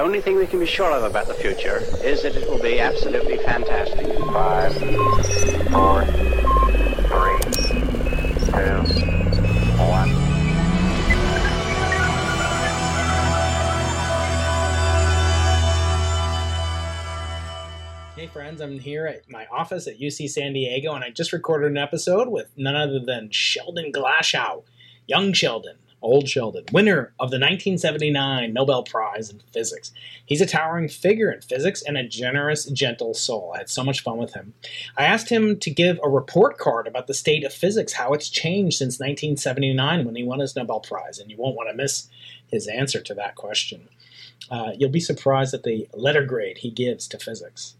only thing we can be sure of about the future is that it will be absolutely fantastic. Five, four, three, two, one. Hey friends, I'm here at my office at UC San Diego, and I just recorded an episode with none other than Sheldon Glashow, young Sheldon, old Sheldon, winner of the 1979 Nobel Prize in Physics. He's a towering figure in physics and a generous, gentle soul. I had so much fun with him. I asked him to give a report card about the state of physics, how it's changed since 1979 when he won his Nobel Prize, and you won't want to miss his answer to that question. Uh, you'll be surprised at the letter grade he gives to physics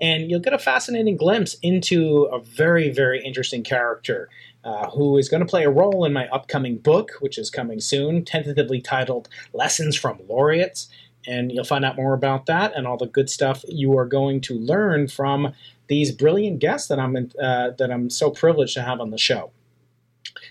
and you'll get a fascinating glimpse into a very, very interesting character uh, who is going to play a role in my upcoming book, which is coming soon, tentatively titled Lessons from Laureates. And you'll find out more about that and all the good stuff you are going to learn from these brilliant guests that I'm uh, that I'm so privileged to have on the show.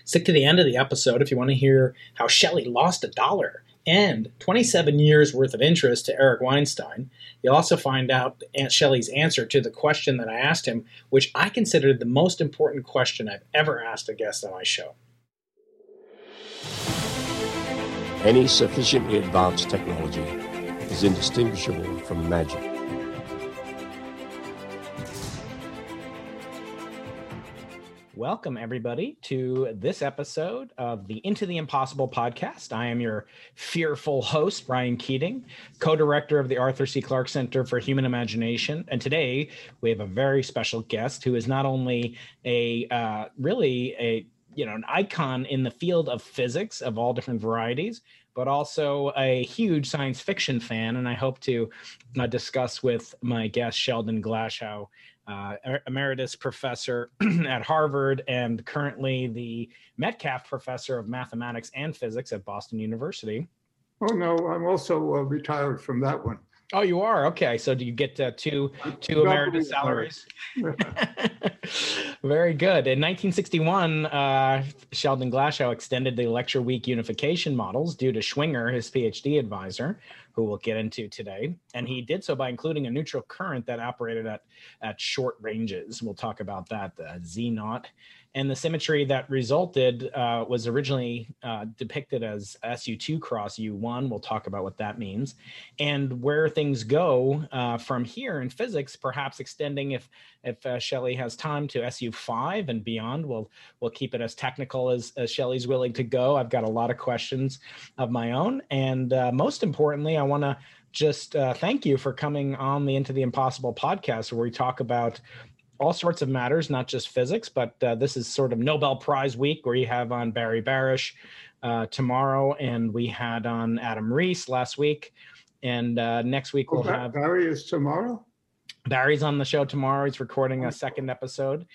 Stick to the end of the episode if you want to hear how Shelley lost a dollar and 27 years worth of interest to Eric Weinstein. You'll also find out Aunt Shelley's answer to the question that I asked him, which I considered the most important question I've ever asked a guest on my show. Any sufficiently advanced technology is indistinguishable from magic. Welcome, everybody, to this episode of the Into the Impossible podcast. I am your fearful host, Brian Keating, co director of the Arthur C. Clarke Center for Human Imagination. And today we have a very special guest who is not only a uh, really a you know an icon in the field of physics of all different varieties but also a huge science fiction fan and i hope to uh, discuss with my guest sheldon glashow uh, emeritus professor at Harvard and currently the Metcalf Professor of Mathematics and Physics at Boston University. Oh no, I'm also uh, retired from that one. Oh, you are okay. So do you get uh, two two emeritus salaries? Very good. In 1961, uh, Sheldon Glashow extended the electroweak unification models due to Schwinger, his PhD advisor, who we'll get into today. And he did so by including a neutral current that operated at, at short ranges. We'll talk about that, the Z naught. And the symmetry that resulted uh, was originally uh, depicted as SU2 cross U1. We'll talk about what that means. And where things go uh, from here in physics, perhaps extending if, if uh, Shelley has time to SU5 and beyond. We'll, we'll keep it as technical as, as Shelley's willing to go. I've got a lot of questions of my own. And uh, most importantly, I want to just uh, thank you for coming on the Into the Impossible podcast, where we talk about all sorts of matters, not just physics, but uh, this is sort of Nobel Prize week where you have on Barry Barish uh, tomorrow, and we had on Adam Riess last week. And uh, next week we'll Oh, have Barry is tomorrow? Barry's on the show tomorrow. He's recording a second episode,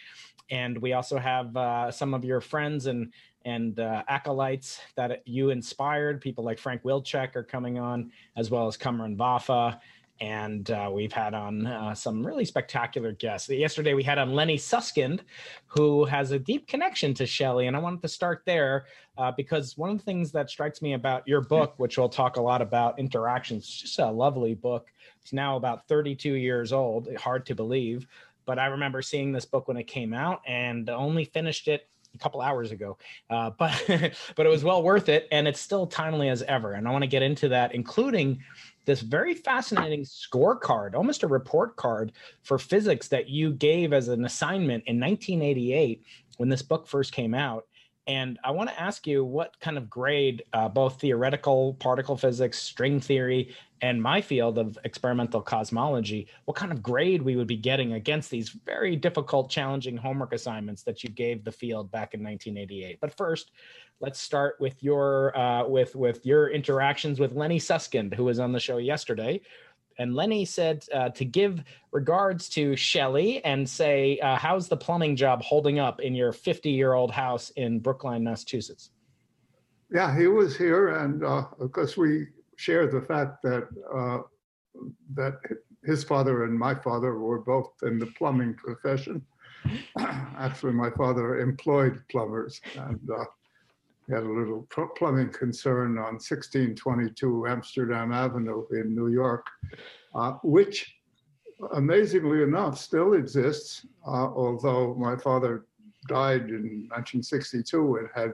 and we also have uh, some of your friends and and uh, acolytes that you inspired. People like Frank Wilczek are coming on, as well as Cumrun Vafa. And uh, we've had on uh, some really spectacular guests. Yesterday we had on Lenny Susskind, who has a deep connection to Shelley, and I wanted to start there uh, because one of the things that strikes me about your book, which we'll talk a lot about, interactions, it's just a lovely book. It's now about 32 years old. Hard to believe, but I remember seeing this book when it came out and only finished it a couple hours ago. Uh, but but it was well worth it, and it's still timely as ever. And I want to get into that, including this very fascinating scorecard, almost a report card for physics that you gave as an assignment in 1988 when this book first came out. And I want to ask you what kind of grade, uh, both theoretical particle physics, string theory, and my field of experimental cosmology, what kind of grade we would be getting against these very difficult, challenging homework assignments that you gave the field back in 1988. But first, let's start with your uh, with with your interactions with Lenny Susskind, who was on the show yesterday. And Lenny said uh, to give regards to Shelley and say, uh, how's the plumbing job holding up in your 50 year old house in Brookline, Massachusetts? Yeah, he was here, and uh, of course we share the fact that uh, that his father and my father were both in the plumbing profession. Actually, my father employed plumbers, and uh, had a little pl- plumbing concern on 1622 Amsterdam Avenue in New York, uh, which amazingly enough still exists, uh, although my father died in 1962 and had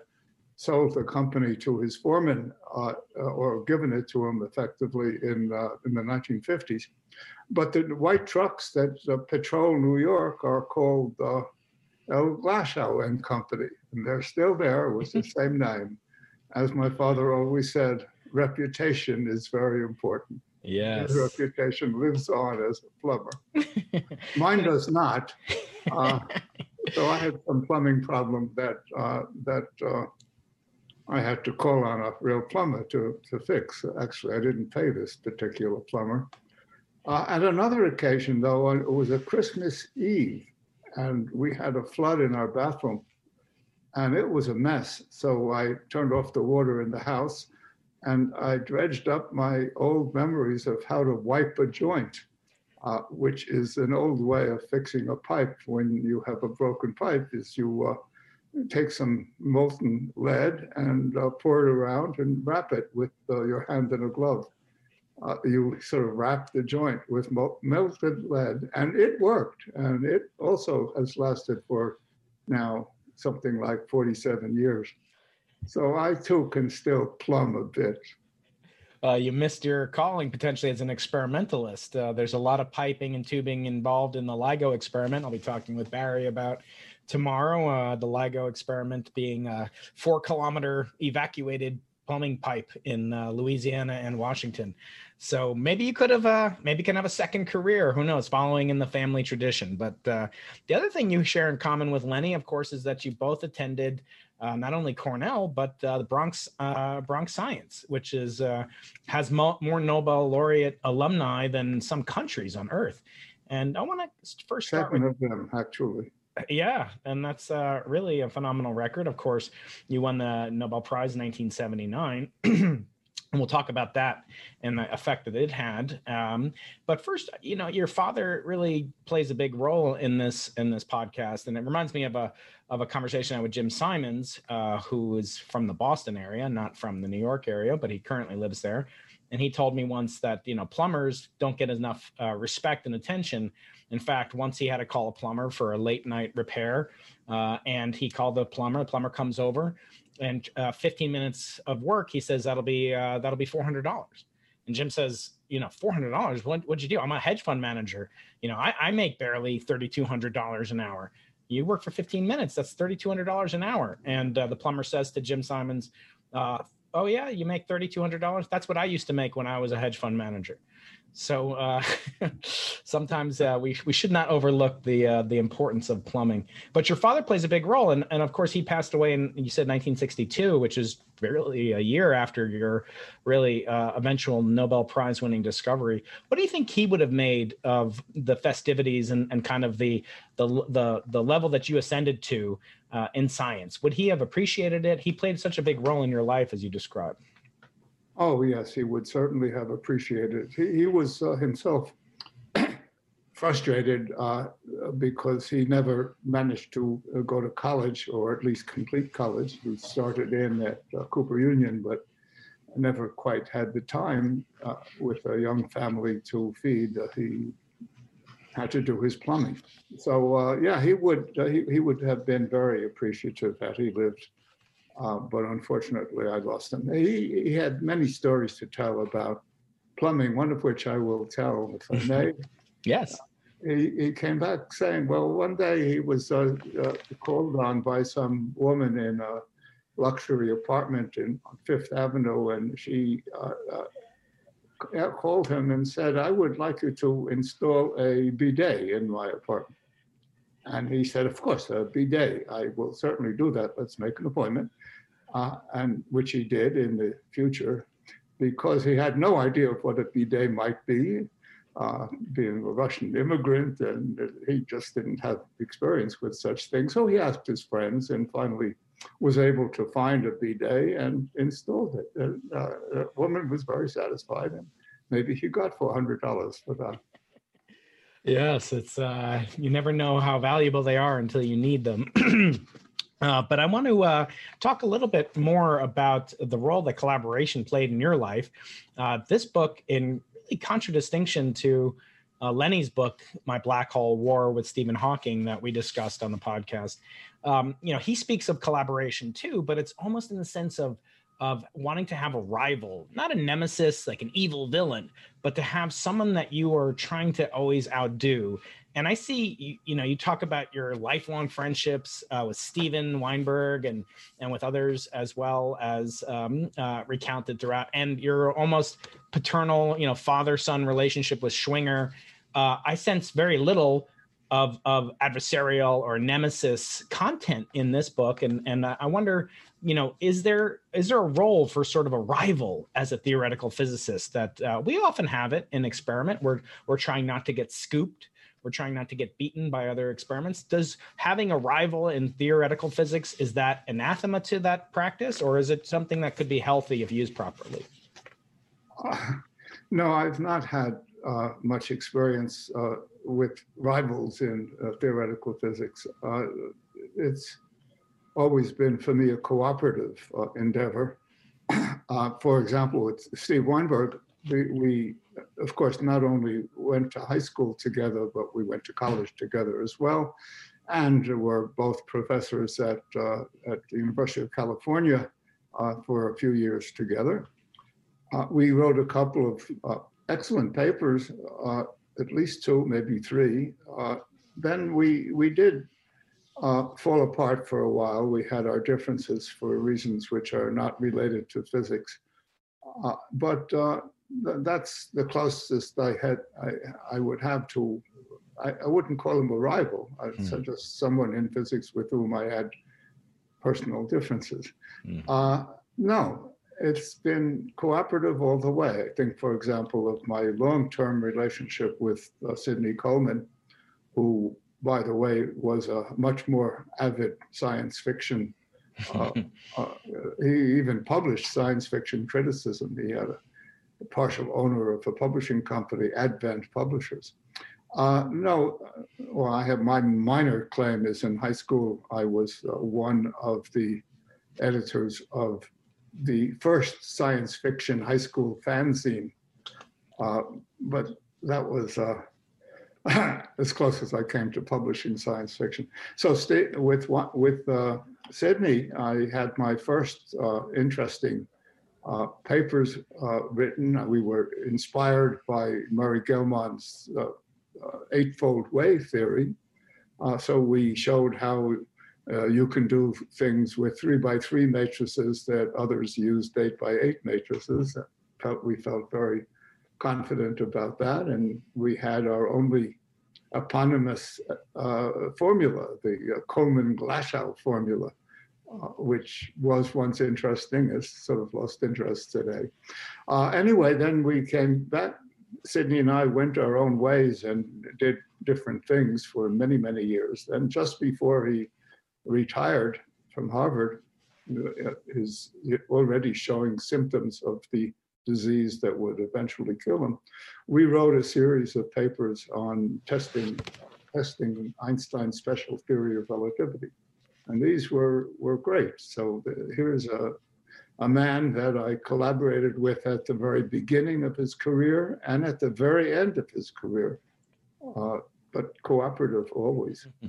sold the company to his foreman uh, or given it to him effectively in, uh, in the 1950s. But the white trucks that uh, patrol New York are called uh, Glashow and Company, and they're still there with the same name. As my father always said, reputation is very important. Yes. His reputation lives on as a plumber. Mine does not. Uh, so I had some plumbing problem that uh, that uh, I had to call on a real plumber to to fix. Actually, I didn't pay this particular plumber. Uh, at another occasion, though, it was a Christmas Eve, and we had a flood in our bathroom, and it was a mess. So I turned off the water in the house, and I dredged up my old memories of how to wipe a joint uh, which is an old way of fixing a pipe when you have a broken pipe, is you uh, take some molten lead and uh, pour it around and wrap it with uh, your hand in a glove. Uh, you sort of wrap the joint with melted lead, and it worked. And it also has lasted for now something like 47 years. So I too can still plumb a bit uh, you missed your calling potentially as an experimentalist. Uh, there's a lot of piping and tubing involved in the LIGO experiment. I'll be talking with Barry about tomorrow. Uh, the LIGO experiment being a four kilometer evacuated plumbing pipe in uh, Louisiana and Washington. So maybe you could have, uh, maybe can have a second career. Who knows? Following in the family tradition. But uh, the other thing you share in common with Lenny, of course, is that you both attended uh, not only Cornell but uh, the Bronx uh, Bronx Science, which is uh, has mo- more Nobel laureate alumni than some countries on Earth. And I want to first start Seven with, of them actually. Yeah, and that's uh, really a phenomenal record. Of course, you won the Nobel Prize in 1979. and we'll talk about that and the effect that it had. Um, but first, you know, your father really plays a big role in this in this podcast, and it reminds me of a of a conversation I had with Jim Simons, uh, who is from the Boston area, not from the New York area, but he currently lives there. And he told me once that you know plumbers don't get enough uh, respect and attention. In fact, once he had to call a plumber for a late night repair, uh, and he called the plumber. The plumber comes over and uh, 15 minutes of work, he says that'll be uh, that'll be four hundred dollars. And Jim says, you know, four hundred dollars. What what'd you do? I'm a hedge fund manager. You know, I, I make barely thirty two hundred dollars an hour. You work for 15 minutes. That's thirty two hundred dollars an hour. And uh, the plumber says to Jim Simons, uh, "Oh yeah, you make thirty two hundred dollars. That's what I used to make when I was a hedge fund manager." So uh, sometimes uh, we we should not overlook the uh, the importance of plumbing. But your father plays a big role, and and of course he passed away in you said 1962, which is really a year after your really uh, eventual Nobel Prize winning discovery. What do you think he would have made of the festivities and, and kind of the the the the level that you ascended to uh, in science? Would he have appreciated it? He played such a big role in your life, as you described. Oh, yes, he would certainly have appreciated it. He, he was uh, himself frustrated uh, because he never managed to uh, go to college or at least complete college. He started in at uh, Cooper Union, but never quite had the time uh, with a young family to feed. Uh, he had to do his plumbing. So yeah, he would he, he would have been very appreciative had he lived uh, but unfortunately I lost him. He, he had many stories to tell about plumbing, one of which I will tell if I may. yes. He, he came back saying, well, one day he was uh, uh, called on by some woman in a luxury apartment in Fifth Avenue, and she uh, uh, called him and said, I would like you to install a bidet in my apartment. And he said, Of course, a bidet. I will certainly do that. Let's make an appointment. Uh, and which he did in the future because he had no idea of what a bidet might be, uh, being a Russian immigrant, and he just didn't have experience with such things. So he asked his friends and finally was able to find a bidet and installed it. And, uh, the woman was very satisfied, and maybe he got $400 for that. Yes, it's uh, you never know how valuable they are until you need them. Uh, but I want to uh, talk a little bit more about the role that collaboration played in your life. Uh, this book, in really contradistinction to uh, Lenny's book, My Black Hole War with Stephen Hawking, that we discussed on the podcast, um, you know, he speaks of collaboration too, but it's almost in the sense of of wanting to have a rival, not a nemesis, like an evil villain, but to have someone that you are trying to always outdo and I see you, you know you talk about your lifelong friendships uh, with Steven Weinberg and and with others as well as um, uh, recounted throughout, and your almost paternal you know father son relationship with Schwinger. Uh, I sense very little of of adversarial or nemesis content in this book, and and I wonder you know is there is there a role for sort of a rival as a theoretical physicist that uh, we often have it in experiment? We're we're trying not to get scooped. We're trying not to get beaten by other experiments. Does having a rival in theoretical physics is that anathema to that practice or is it something that could be healthy if used properly? Uh, no i've not had uh, much experience uh, with rivals in uh, theoretical physics. Uh, it's always been for me a cooperative uh, endeavor for example with steve weinberg we, we of course, not only went to high school together, but we went to college together as well. And were both professors at, uh, at the University of California uh, for a few years together. Uh, we wrote a couple of uh, excellent papers, uh, at least two, maybe three. Uh, then we, we did fall apart for a while. We had our differences for reasons which are not related to physics. but that's the closest I had I, I would have to I, I wouldn't call him a rival. Mm. just someone in physics with whom I had personal differences. Mm. Uh, no, it's been cooperative all the way. I think, for example, of my long-term relationship with uh, Sidney Coleman, who, by the way, was a much more avid science fiction. Uh, uh he even published science fiction criticism. He had a partial owner of a publishing company, Advent Publishers. Uh, no, well, I have my minor claim is in high school, I was uh, one of the editors of the first science fiction high school fanzine. Uh, but that was uh, as close as I came to publishing science fiction. So with with uh, Sidney, I had my first uh, interesting uh, papers uh, written. We were inspired by Murray Gell-Mann's uh, uh, eightfold way theory. So we showed how you can do things with three by three matrices that others used eight by eight matrices. We felt very confident about that, and we had our only eponymous formula, the Coleman-Glashow formula, uh, which was once interesting, has sort of lost interest today. Uh, anyway, then we came back. Sidney and I went our own ways and did different things for many, many years. And just before he retired from Harvard, is already showing symptoms of the disease that would eventually kill him. We wrote a series of papers on testing testing Einstein's special theory of relativity and these were were great. So the, here's a a man that I collaborated with at the very beginning of his career and at the very end of his career, uh, but cooperative always.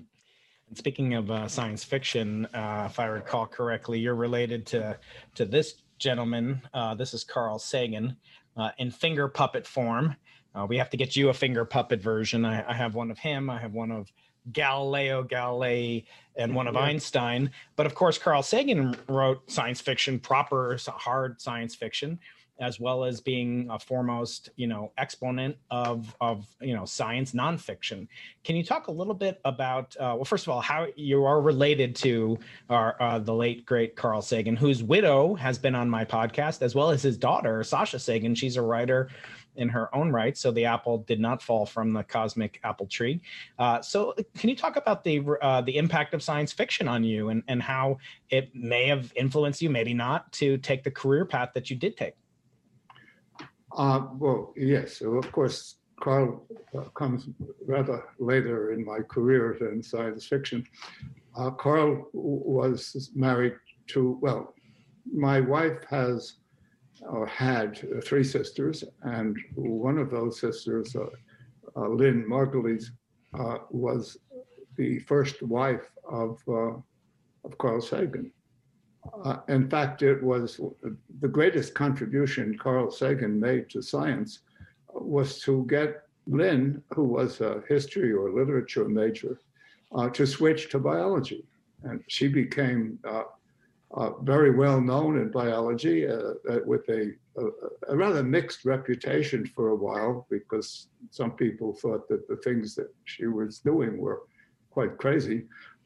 And speaking of uh, science fiction, uh, if I recall correctly, you're related to to this gentleman. Uh, this is Carl Sagan uh, in finger puppet form. Uh, we have to get you a finger puppet version. I, I have one of him. I have one of Galileo Galilei and one of yeah. Einstein. But of course, Carl Sagan wrote science fiction, proper hard science fiction, as well as being a foremost, you know, exponent of of you know science nonfiction. Can you talk a little bit about? Uh, well, first of all, how you are related to our uh, the late great Carl Sagan, whose widow has been on my podcast, as well as his daughter Sasha Sagan. She's a writer in her own right. So the apple did not fall from the cosmic apple tree. Uh, so can you talk about the uh, the impact of science fiction on you and and how it may have influenced you, maybe not, to take the career path that you did take? Uh, well, yes. So of course, Carl uh, comes rather later in my career than science fiction. Uh, Carl was married to, well, my wife has or had uh, three sisters, and one of those sisters, uh, uh, Lynn Margulis, was the first wife of, of Carl Sagan. Uh, in fact, it was the greatest contribution Carl Sagan made to science was to get Lynn, who was a history or literature major, uh, to switch to biology. And she became uh, uh, very well known in biology uh, uh, with a, a, a rather mixed reputation for a while because some people thought that the things that she was doing were quite crazy.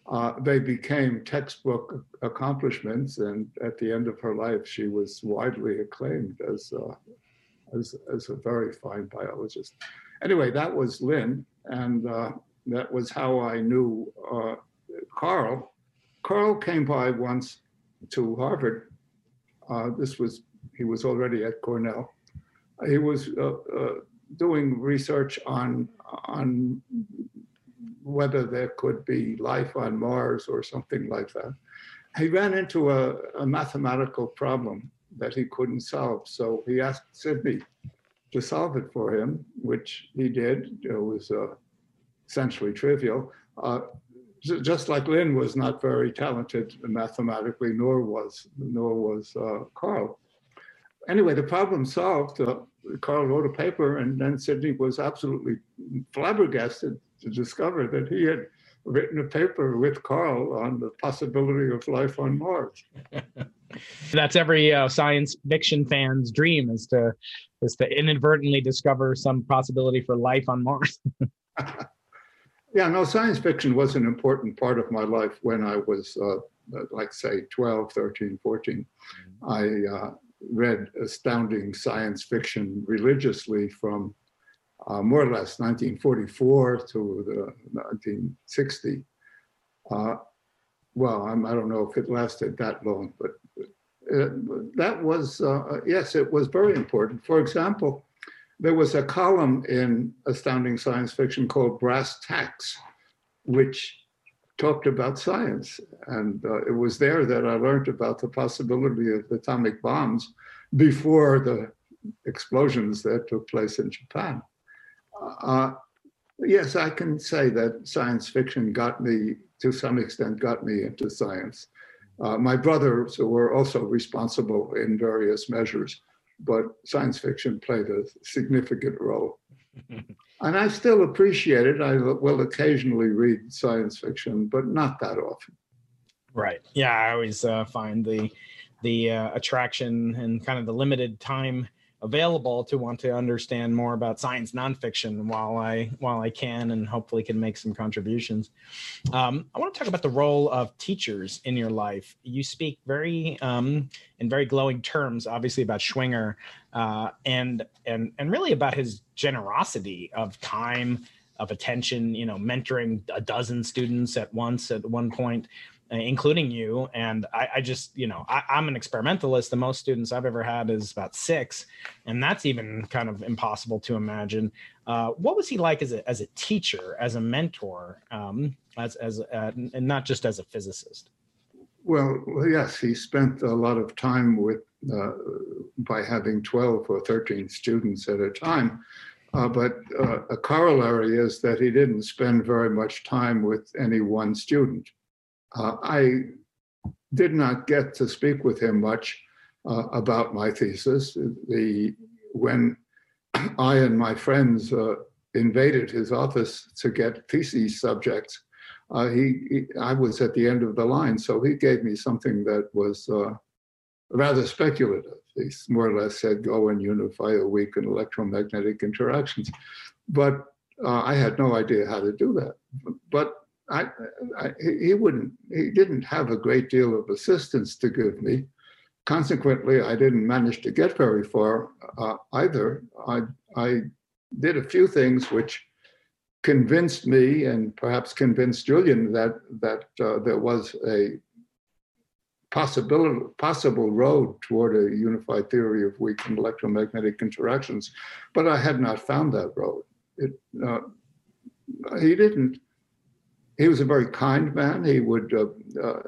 Uh, they became textbook accomplishments, and at the end of her life, she was widely acclaimed as, uh, as, as a very fine biologist. Anyway, that was Lynn, and uh, that was how I knew uh, Carl. Carl came by once to Harvard. Uh, this was, he was already at Cornell. He was uh, doing research on, on whether there could be life on Mars or something like that. He ran into a, a mathematical problem that he couldn't solve. So he asked Sidney to solve it for him, which he did. It was uh, essentially trivial. Uh, just like Lynn was not very talented mathematically, nor was nor was uh, Carl. Anyway, the problem solved. Uh, Carl wrote a paper, and then Sidney was absolutely flabbergasted to discover that he had written a paper with Carl on the possibility of life on Mars. That's every uh, science fiction fan's dream is to is to inadvertently discover some possibility for life on Mars. yeah, no, science fiction was an important part of my life when I was, uh, like, say, 12, 13, 14. I uh, read astounding science fiction religiously from uh, more or less 1944 to the 1960. Uh, well, I'm, I do not know if it lasted that long, but uh, that was, uh, yes, it was very important. For example, there was a column in Astounding Science Fiction called Brass Tacks, which talked about science. And uh, it was there that I learned about the possibility of atomic bombs before the explosions that took place in Japan. Uh, yes, I can say that science fiction got me, to some extent, got me into science. Uh, my brothers were also responsible in various measures, but science fiction played a significant role. And I still appreciate it. I will occasionally read science fiction, but not that often. Right. Yeah, I always uh, find the the uh, attraction and kind of the limited time available to want to understand more about science nonfiction while I while I can and hopefully can make some contributions. Um, I want to talk about the role of teachers in your life. You speak very um, in very glowing terms, obviously about Schwinger, uh, and and and really about his generosity of time, of attention. You know, mentoring a dozen students at once at one point. Uh, including you. And I, I just, you know, I, am an experimentalist. The most students I've ever had is about six, and that's even kind of impossible to imagine. Uh, what was he like as a as a teacher, as a mentor, um, as as uh, and not just as a physicist? Well, yes, he spent a lot of time with uh, by having 12 or 13 students at a time. Uh, but uh, a corollary is that he didn't spend very much time with any one student. Uh, I did not get to speak with him much uh, about my thesis. The when I and my friends uh, invaded his office to get thesis subjects, uh, he, he, I was at the end of the line, so he gave me something that was uh, rather speculative. He more or less said, "Go and unify a weak in electromagnetic interactions," but uh, I had no idea how to do that. But I, I, he wouldn't, he didn't have a great deal of assistance to give me. Consequently, I didn't manage to get very far uh, either. I, I did a few things which convinced me and perhaps convinced Julian that, that uh, there was a possible, possible road toward a unified theory of weak and electromagnetic interactions, but I had not found that road. It, uh, he didn't he was a very kind man. He would, uh, uh,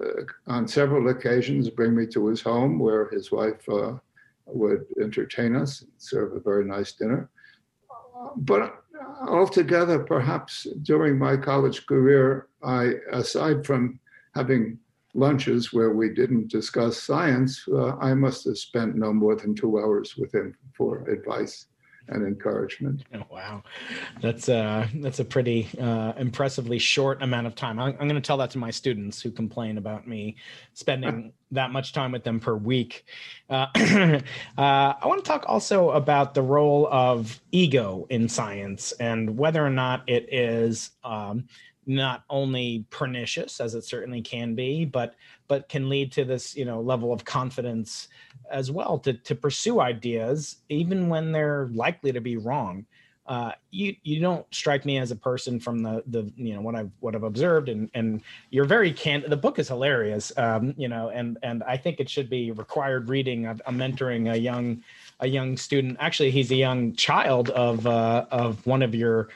on several occasions, bring me to his home where his wife uh, would entertain us, serve a very nice dinner. But altogether, perhaps during my college career, I, aside from having lunches where we didn't discuss science, uh, I must have spent no more than two hours with him for advice and encouragement. Oh, wow, that's uh, that's a pretty uh, impressively short amount of time. I'm, I'm going to tell that to my students who complain about me spending that much time with them per week. Uh, uh, I want to talk also about the role of ego in science and whether or not it is. Um, not only pernicious as it certainly can be but but can lead to this you know level of confidence as well to to pursue ideas even when they're likely to be wrong uh, you you don't strike me as a person from the the you know what I've what I've observed and and you're very can the book is hilarious um, you know and and I think it should be required reading. I'm, I'm mentoring a young a young student actually he's a young child of uh, of one of your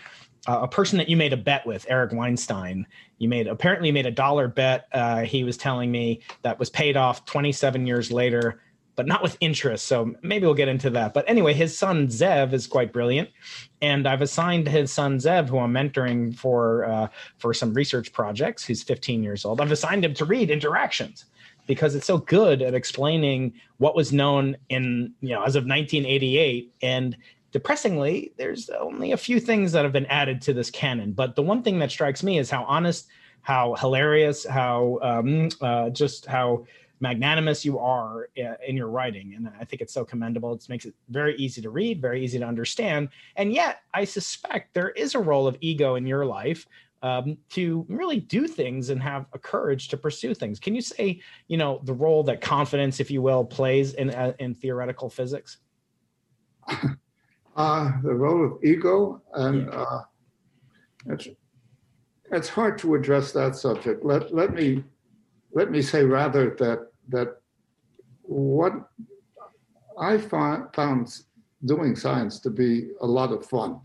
uh, a person that you made a bet with, Eric Weinstein. You made apparently made a dollar bet. Uh, he was telling me that was paid off 27 years later, but not with interest. So maybe we'll get into that. But anyway, his son Zev is quite brilliant, and I've assigned his son Zev, who I'm mentoring for uh, for some research projects. He's 15 years old. I've assigned him to read Interactions because it's so good at explaining what was known in you know as of 1988 and depressingly, there's only a few things that have been added to this canon. But the one thing that strikes me is how honest, how hilarious, how um, uh, just how magnanimous you are uh, in your writing. And I think it's so commendable. It makes it very easy to read, very easy to understand. And yet, I suspect there is a role of ego in your life um, to really do things and have a courage to pursue things. Can you say, you know, the role that confidence, if you will, plays in uh, in theoretical physics? uh, the role of ego, and uh, it's it's hard to address that subject. Let let me let me say rather that that what I found, doing science to be a lot of fun.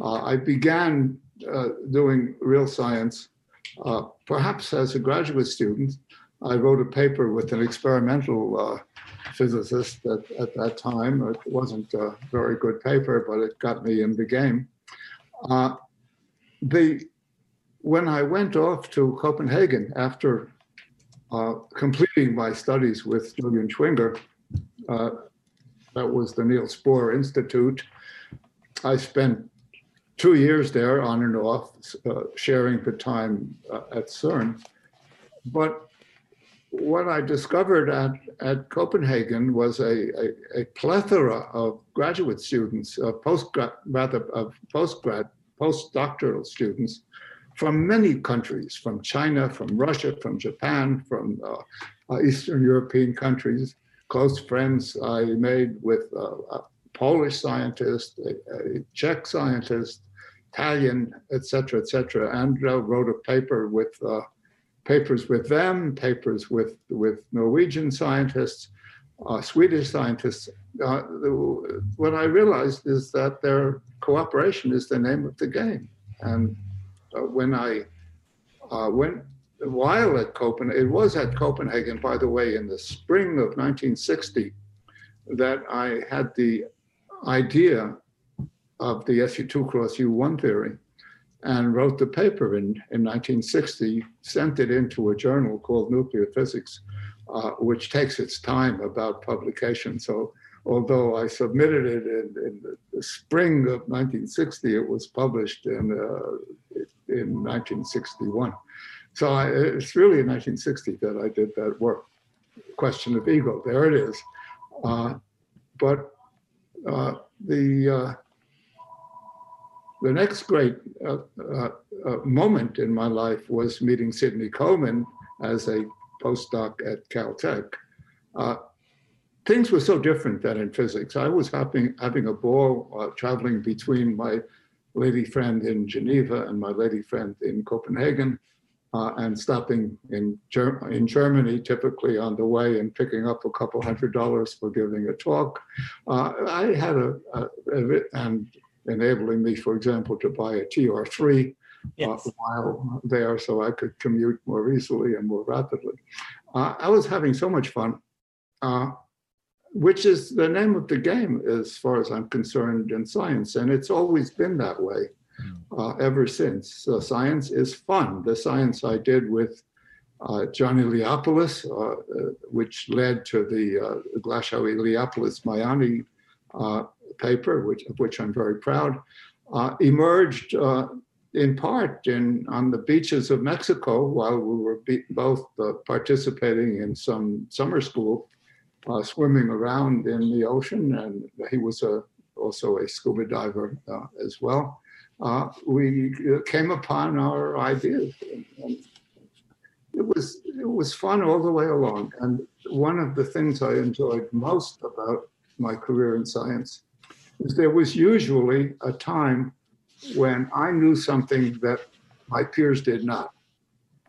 Uh, I began uh, doing real science, uh, perhaps as a graduate student. I wrote a paper with an experimental uh, physicist at, at that time. It wasn't a very good paper, but it got me in the game. Uh, the when I went off to Copenhagen after uh, completing my studies with Julian Schwinger, uh, that was the Niels Bohr Institute. I spent two years there on and off, uh, sharing the time uh, at CERN. But what I discovered at, at Copenhagen was a, a, a plethora of graduate students, uh, postgrad, rather of postgrad, postdoctoral students from many countries, from China, from Russia, from Japan, from uh, uh, Eastern European countries. Close friends I made with uh, a Polish scientist, a, a Czech scientist, Italian, etc., etc., and uh, wrote a paper with uh, papers with them, papers with, with Norwegian scientists, uh, Swedish scientists. Uh, what I realized is that their cooperation is the name of the game. And when I uh, went, while at Copenhagen, it was at Copenhagen, by the way, in the spring of 1960, that I had the idea of the SU2 cross U1 theory and wrote the paper in, in 1960, sent it into a journal called Nuclear Physics, uh, which takes its time about publication. So although I submitted it in, in the spring of 1960, it was published in, uh, in 1961. So I, it's really in 1960 that I did that work. Question of ego, there it is. Uh, but uh, the uh, the next great uh, uh, moment in my life was meeting Sidney Coleman as a postdoc at Caltech. Things were so different than in physics. I was having, having a ball uh, traveling between my lady friend in Geneva and my lady friend in Copenhagen. Uh, and stopping in, Ger- in Germany, typically on the way, and picking up a couple hundred dollars for giving a talk. I had a, a, a and enabling me, for example, to buy a TR3 Yes. uh, while there so I could commute more easily and more rapidly. Uh, I was having so much fun, uh, which is the name of the game as far as I'm concerned in science. And it's always been that way uh, ever since. So science is fun. The science I did with uh, John Iliopoulos, uh, uh, which led to the uh, Glashow-Iliopoulos-Maiani uh, paper, which, of which I'm very proud, uh, emerged uh, in part in, on the beaches of Mexico while we were be- both uh, participating in some summer school, uh, swimming around in the ocean, and he was a, also a scuba diver uh, as well. Uh, we came upon our ideas. And it was it was fun all the way along. And one of the things I enjoyed most about my career in science is there was usually a time when I knew something that my peers did not.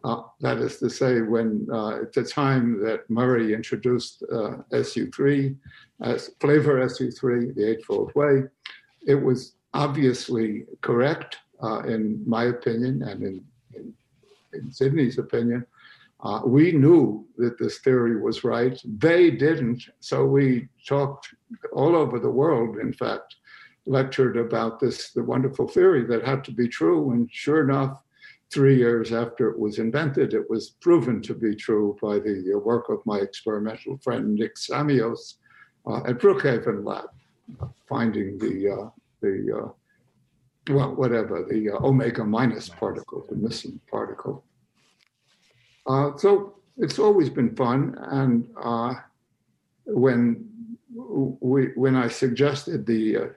Uh, that is to say, when uh, at the time that Murray introduced uh, SU3, as flavor SU3, the Eightfold Way, it was obviously correct, uh, in my opinion, and in, in, in Sidney's opinion. Uh, we knew that this theory was right. They didn't. So we talked all over the world, in fact, lectured about this, the wonderful theory that had to be true. And sure enough, three years after it was invented, it was proven to be true by the work of my experimental friend Nick Samios uh, at Brookhaven Lab, finding the, uh, the uh, well, whatever, the uh, omega minus particle, the missing particle. Uh, so it's always been fun. And uh, when we, when I suggested the,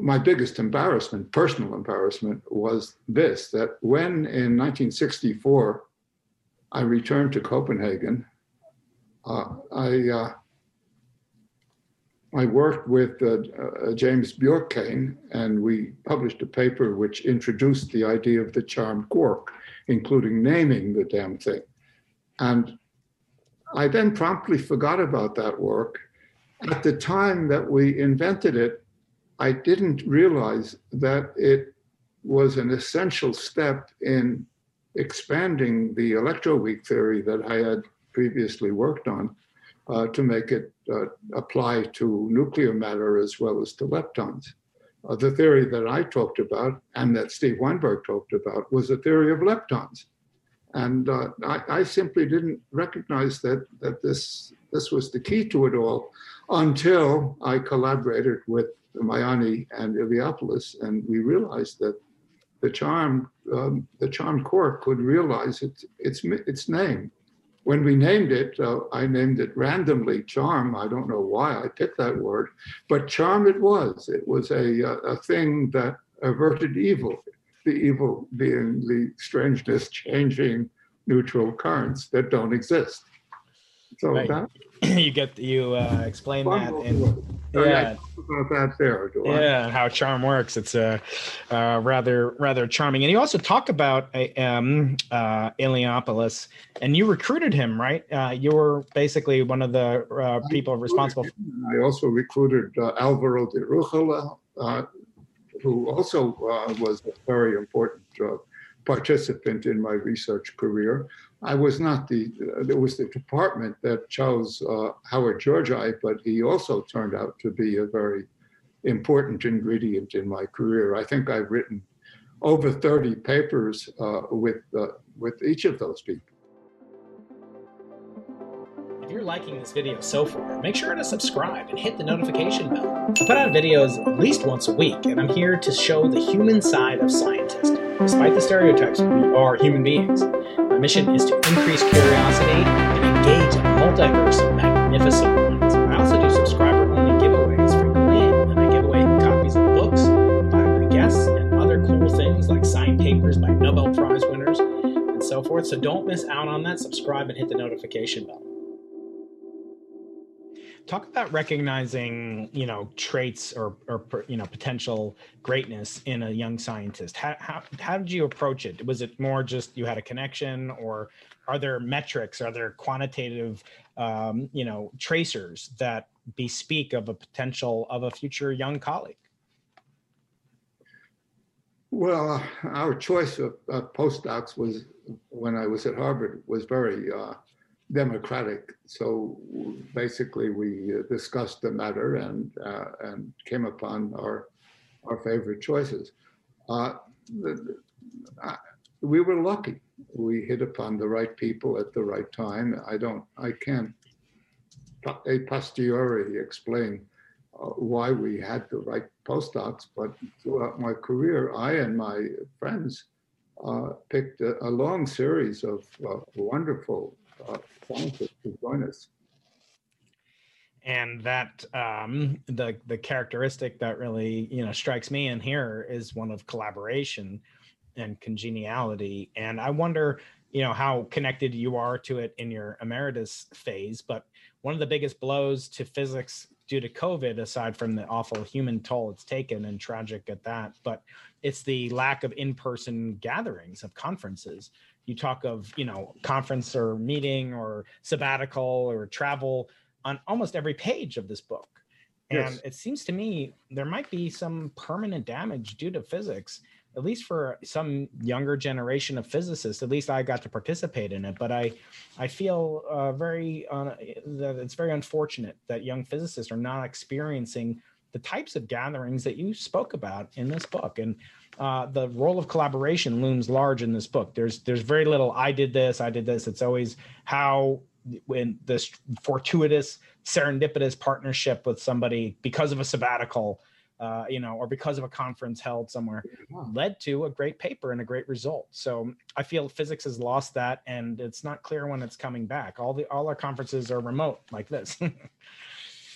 my biggest embarrassment, personal embarrassment, was this: that when in 1964 I returned to Copenhagen, uh, I uh, I worked with uh, uh, James Bjorken, and we published a paper which introduced the idea of the charmed quark including naming the damn thing. And I then promptly forgot about that work. At the time that we invented it, I didn't realize that it was an essential step in expanding the electroweak theory that I had previously worked on uh, to make it uh, apply to nuclear matter as well as to leptons. Uh, the theory that I talked about and that Steve Weinberg talked about was a theory of leptons. And uh, I, I, simply didn't recognize that, that this, this was the key to it all until I collaborated with Maiani and Iliopoulos, and we realized that the charm, um, the charm quark could realize its, its, its name when we named it, uh, I named it randomly charm. I don't know why I picked that word, but charm it was. It was a, a thing that averted evil, the evil being the strangeness changing neutral currents that don't exist. So right. that you get you uh, explain that in yeah. About that there yeah how charm works. It's a uh, uh, rather rather charming. And you also talk about um uh Iliopoulos and you recruited him right? Uh you were basically one of the uh, people responsible I also recruited uh, Alvaro de Rújula uh, who also uh, was a very important uh, participant in my research career. I was not the, it was the department that chose uh, Howard Georgi, but he also turned out to be a very important ingredient in my career. I think I've written over 30 papers uh, with, uh, with each of those people. If you're liking this video so far, make sure to subscribe and hit the notification bell. I put out videos at least once a week, and I'm here to show the human side of scientists. Despite the stereotypes, we are human beings. My mission is to increase curiosity and engage a multiverse of magnificent minds. I also do subscriber-only giveaways frequently, and I give away copies of books by my guests and other cool things like signed papers by Nobel Prize winners and so forth. So don't miss out on that. Subscribe and hit the notification bell talk about recognizing you know traits or or you know potential greatness in a young scientist. How, how how did you approach it? Was it more just you had a connection or are there metrics are there quantitative um, you know tracers that bespeak of a potential of a future young colleague? Well, our choice of postdocs was, when I was at Harvard, was very uh, democratic. So basically, we uh, discussed the matter and uh, and came upon our our favorite choices. Uh, the, uh, we were lucky. We hit upon the right people at the right time. I don't. I can't a posteriori explain uh, why we had the right postdocs, but throughout my career, I and my friends uh, picked a, a, long series of wonderful uh, scientists to join us. And that um, the the characteristic that really you know strikes me in here is one of collaboration and congeniality. And I wonder, you know, how connected you are to it in your emeritus phase. But one of the biggest blows to physics due to COVID, aside from the awful human toll it's taken and tragic at that, but it's the lack of in-person gatherings of conferences. You talk of, you know, conference or meeting or sabbatical or travel on almost every page of this book. And yes. it seems to me there might be some permanent damage due to physics at least for some younger generation of physicists at least i got to participate in it but i i feel uh, very uh, that it's very unfortunate that young physicists are not experiencing the types of gatherings that you spoke about in this book and uh, the role of collaboration looms large in this book there's there's very little i did this i did this it's always how when this fortuitous serendipitous partnership with somebody because of a sabbatical uh, you know, or because of a conference held somewhere, led to a great paper and a great result. So I feel physics has lost that, and it's not clear when it's coming back. All the all our conferences are remote like this.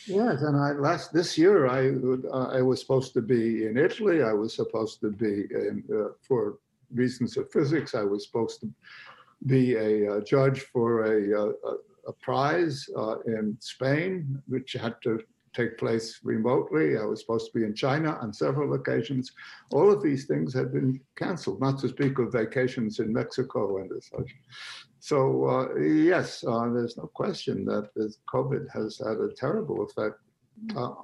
yes, and I last this year I uh, I was supposed to be in Italy. I was supposed to be in, uh, for reasons of physics. I was supposed to be a, uh, judge for a, uh, a, a prize uh, in Spain, which had to take place remotely. I was supposed to be in China on several occasions. All of these things had been canceled, not to speak of vacations in Mexico and such. So uh, yes, uh, there's no question that this COVID has had a terrible effect, uh,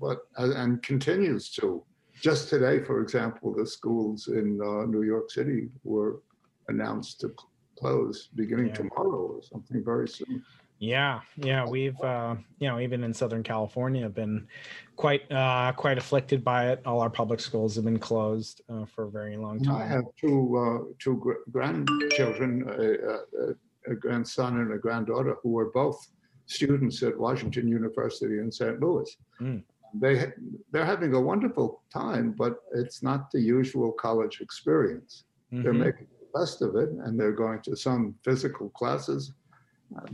but and continues to. Just today, for example, the schools in uh, New York City were announced to close beginning yeah. tomorrow or something very soon. Yeah, yeah, we've uh, you know even in Southern California been quite uh, quite afflicted by it. All our public schools have been closed uh, for a very long time. I have two uh, two gr- grandchildren, a, a, grandson and a granddaughter, who were both students at Washington University in St. Louis. Mm. They they're having a wonderful time, but it's not the usual college experience. Mm-hmm. They're making the best of it, and they're going to some physical classes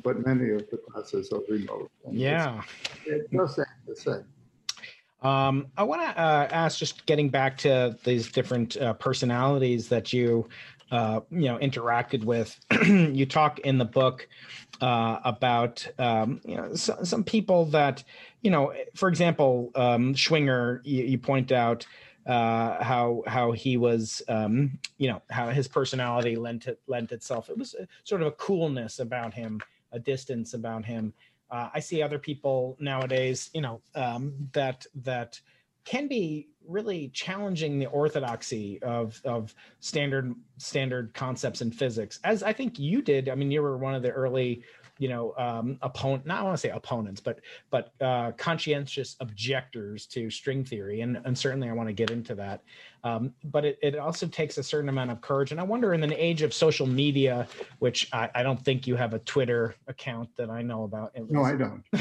but many of the classes are remote. yeah. Just the same. Um, I want to uh, ask, just getting back to these different uh, personalities that you, uh, you know, interacted with. you talk in the book uh, about, um, you know, so, some people that, you know, for example, um, Schwinger. You, you point out uh, how how he was, um, you know, how his personality lent it lent itself. It was a, sort of a coolness about him, a distance about him. Uh, I see other people nowadays, you know, um, that that can be really challenging the orthodoxy of of standard standard concepts in physics, as I think you did. I mean, you were one of the early you know um, opponent not i want to say opponents but but uh, conscientious objectors to string theory and, and certainly i want to get into that. Um, but it, it also takes a certain amount of courage and i wonder in an age of social media which i, I don't think you have a twitter account that i know about no i don't.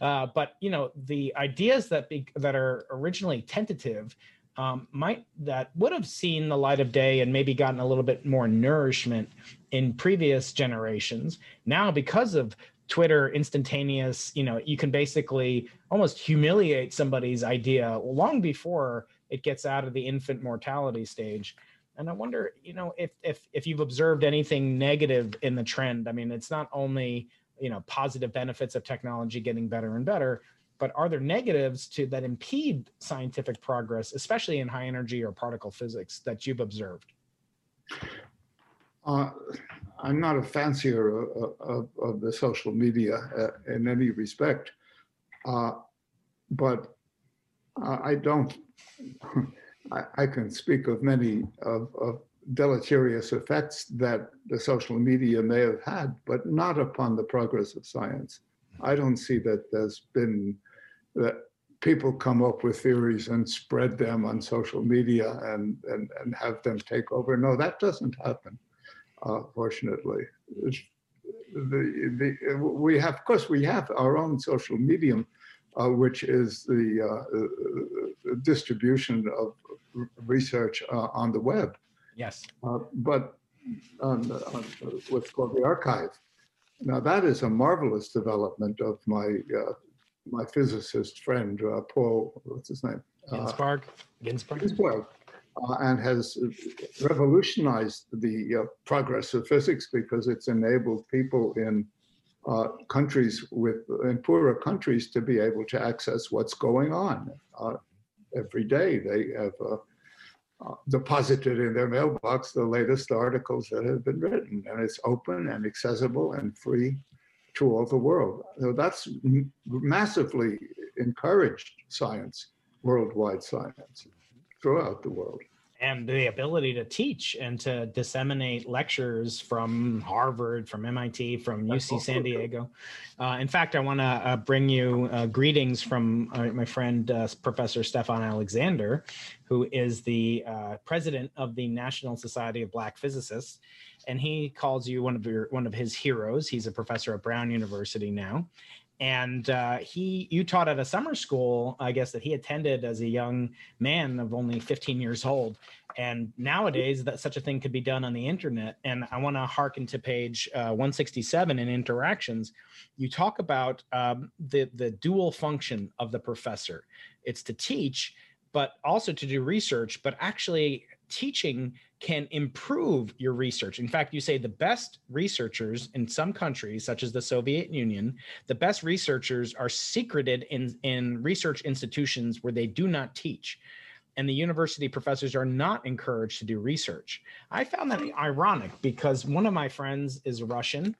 Uh, but you know the ideas that be, that are originally tentative um, might that would have seen the light of day and maybe gotten a little bit more nourishment in previous generations. Now, because of Twitter instantaneous, you know, you can basically almost humiliate somebody's idea long before it gets out of the infant mortality stage. And I wonder, you know, if if if you've observed anything negative in the trend. I mean, it's not only you know positive benefits of technology getting better and better, but are there negatives to that impede scientific progress, especially in high energy or particle physics that you've observed? Uh, I'm not a fancier of, of, of the social media uh, in any respect, uh, but I don't. I, I can speak of many of, of deleterious effects that the social media may have had, but not upon the progress of science. I don't see that there's been that people come up with theories and spread them on social media and and, and have them take over. No, that doesn't happen, uh, fortunately. The, the, we have, of course, we have our own social medium, uh, which is the uh, distribution of research uh, on the web. Yes. Uh, but on, on, what's called the arXiv. Now that is a marvelous development of my my physicist friend Paul. What's his name? Ginsparg. Ginsparg. Ginsparg uh, and has revolutionized the uh, progress of physics because it's enabled people in uh, countries with in poorer countries to be able to access what's going on uh, every day. They have uh, uh, deposited in their mailbox the latest articles that have been written, and it's open and accessible and free to all the world. So that's massively encouraged science, worldwide science throughout the world and the ability to teach and to disseminate lectures from Harvard, from MIT, from UC San Diego. Uh, in fact, I want to uh, bring you uh, greetings from uh, my friend uh, Professor Stephon Alexander, who is the uh, president of the National Society of Black Physicists, and he calls you one of your one of his heroes. He's a professor at Brown University now, and uh, he you taught at a summer school i guess that he attended as a young man of only 15 years old. And nowadays that such a thing could be done on the internet. And i want to hearken to page uh, 167 in interactions. You talk about um, the the dual function of the professor. It's to teach but also to do research but actually teaching can improve your research. In fact, you say the best researchers in some countries, such as the Soviet Union, the best researchers are secreted in, in research institutions where they do not teach. And the university professors are not encouraged to do research. I found that ironic because one of my friends is Russian,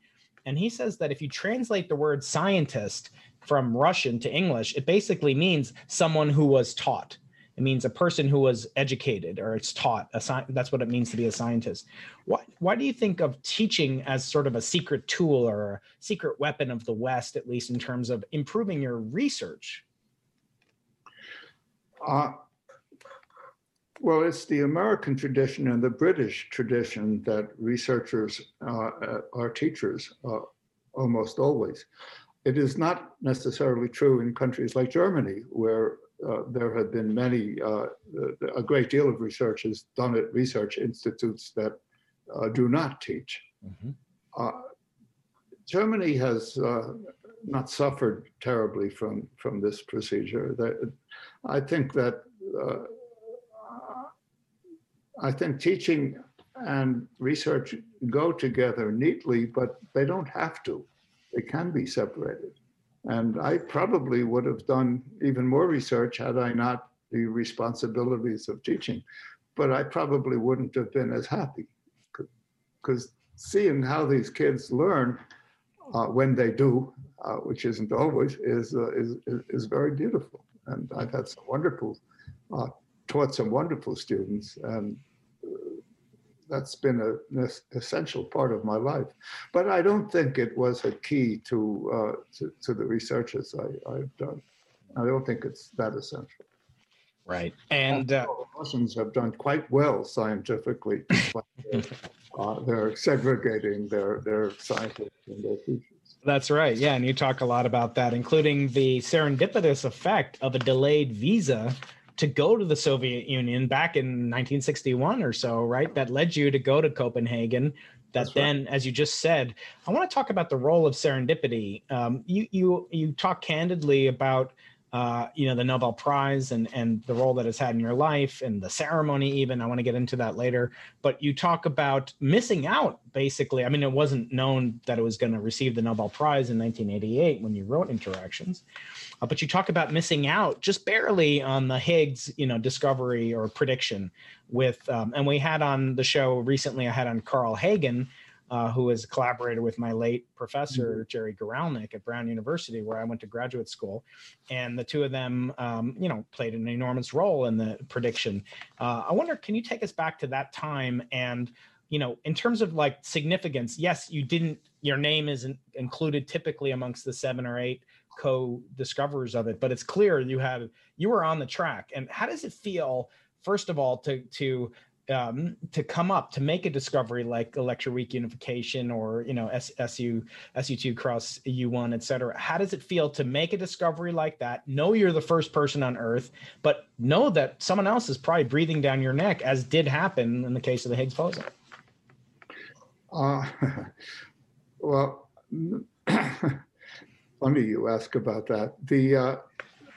and he says that if you translate the word scientist from Russian to English, it basically means someone who was taught. It means a person who was educated or it's taught. Sci- that's what it means to be a scientist. Why, why do you think of teaching as sort of a secret tool or a secret weapon of the West, at least in terms of improving your research? Uh, well, it's the American tradition and the British tradition that researchers uh are teachers uh, almost always. It is not necessarily true in countries like Germany, where uh, there have been many, uh, a great deal of research is done at research institutes that uh, do not teach. Mm-hmm. Uh, Germany has uh, not suffered terribly from, from this procedure. That, I think that I think teaching and research go together neatly, but they don't have to. They can be separated. And I probably would have done even more research had I not the responsibilities of teaching. But I probably wouldn't have been as happy because seeing how these kids learn uh, when they do, uh, which isn't always, is, uh, is, is very beautiful. And I've had some wonderful, uh, taught some wonderful students. And that's been a, an essential part of my life. But I don't think it was a key to uh, to, to, the researches I, have done. I don't think it's that essential. Right, and uh, Russians have done quite well scientifically. they're, uh, they're segregating their their scientists and their teachers. That's right. Yeah, and you talk a lot about that, including the serendipitous effect of a delayed visa to go to the Soviet Union back in 1961 or so, right? That led you to go to Copenhagen. That That's then, right. as you just said, I want to talk about the role of serendipity. Um, you you you talk candidly about uh, you know the Nobel Prize and and the role that it's had in your life and the ceremony. Even I want to get into that later. But you talk about missing out. Basically, I mean, it wasn't known that it was going to receive the Nobel Prize in 1988 when you wrote Interactions. Uh, but you talk about missing out just barely on the Higgs, you know, discovery or prediction with, um, and we had on the show recently, I had on Carl Hagen, uh, who has collaborated with my late professor Jerry Guralnik at Brown University, where I went to graduate school, and the two of them, um, you know, played an enormous role in the prediction. Uh, I wonder, can you take us back to that time and you know, in terms of like significance, yes, you didn't, your name isn't included typically amongst the seven or eight co-discoverers of it, but it's clear you have, you were on the track. And how does it feel, first of all, to, to, um, to come up to make a discovery like electroweak unification or you know SU SU2 cross U1 et cetera how does it feel to make a discovery like that know you're the first person on earth but know that someone else is probably breathing down your neck as did happen in the case of the Higgs boson uh, well, funny you ask about that. The uh,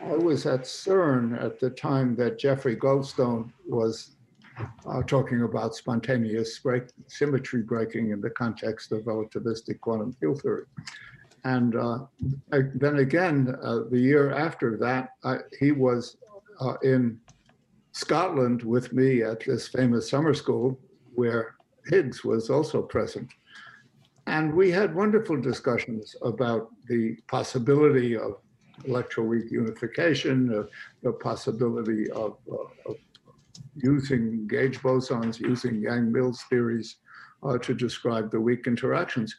I was at CERN at the time that Jeffrey Goldstone was talking about spontaneous break, symmetry breaking in the context of relativistic quantum field theory. And uh, I, then again, uh, the year after that, I, he was uh, in Scotland with me at this famous summer school where Higgs was also present. And we had wonderful discussions about the possibility of electroweak unification, uh, the possibility of, uh, of, using gauge bosons, using Yang-Mills theories uh, to describe the weak interactions.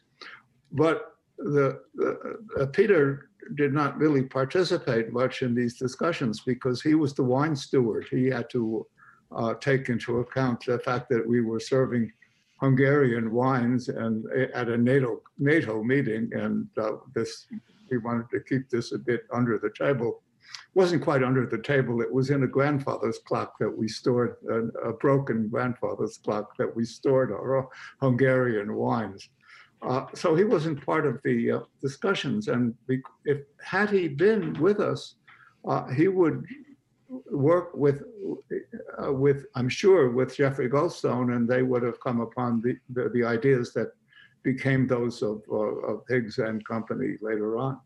But the, uh, Peter did not really participate much in these discussions because he was the wine steward. He had to uh, take into account the fact that we were serving Hungarian wines and at a NATO NATO meeting, and uh, this we wanted to keep this a bit under the table. Wasn't quite under the table. It was in a grandfather's clock that we stored, a, a broken grandfather's clock that we stored our Hungarian wines. Uh, so he wasn't part of the uh, discussions, and if had he been with us, uh, he would work with, uh, with I'm sure, with Jeffrey Goldstone, and they would have come upon the, the, the ideas that became those of, uh, of Higgs and company later on.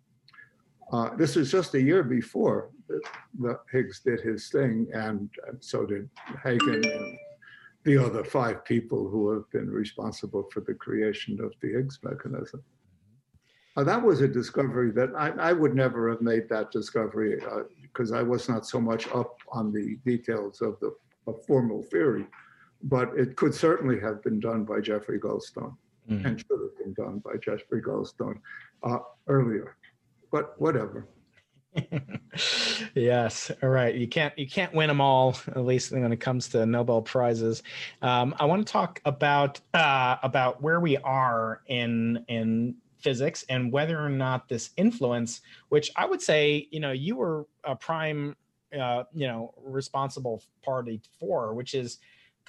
Uh, this is just a year before the, the Higgs did his thing, and, and, so did Hagen and the other five people who have been responsible for the creation of the Higgs mechanism. Uh, that was a discovery that I, I, would never have made that discovery uh, because I was not so much up on the details of the of formal theory, but it could certainly have been done by Jeffrey Goldstone mm. and should have been done by Jeffrey Goldstone uh, earlier. But whatever. yes all right you can't you can't win them all at least when it comes to nobel prizes um, i want to talk about uh, about where we are in in physics and whether or not this influence, which I would say, you know, you were a prime, uh, you know, responsible party for, which is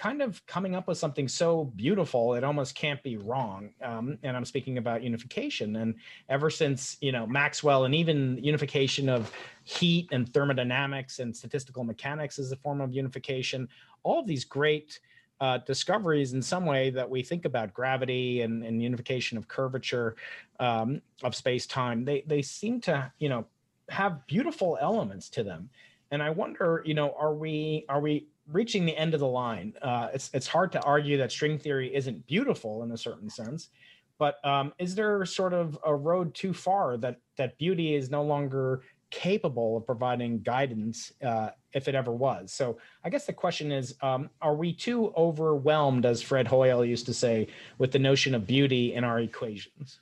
kind of coming up with something so beautiful it almost can't be wrong um, and i'm speaking about unification and ever since you know maxwell and even unification of heat and thermodynamics and statistical mechanics as a form of unification all of these great uh, discoveries in some way that we think about gravity and, and unification of curvature um, of space time. They they seem to you know have beautiful elements to them, and I wonder you know are we are we reaching the end of the line? Uh, it's it's hard to argue that string theory isn't beautiful in a certain sense. But um, is there sort of a road too far that that beauty is no longer capable of providing guidance uh, if it ever was. So I guess the question is, um, are we too overwhelmed, as Fred Hoyle used to say, with the notion of beauty in our equations?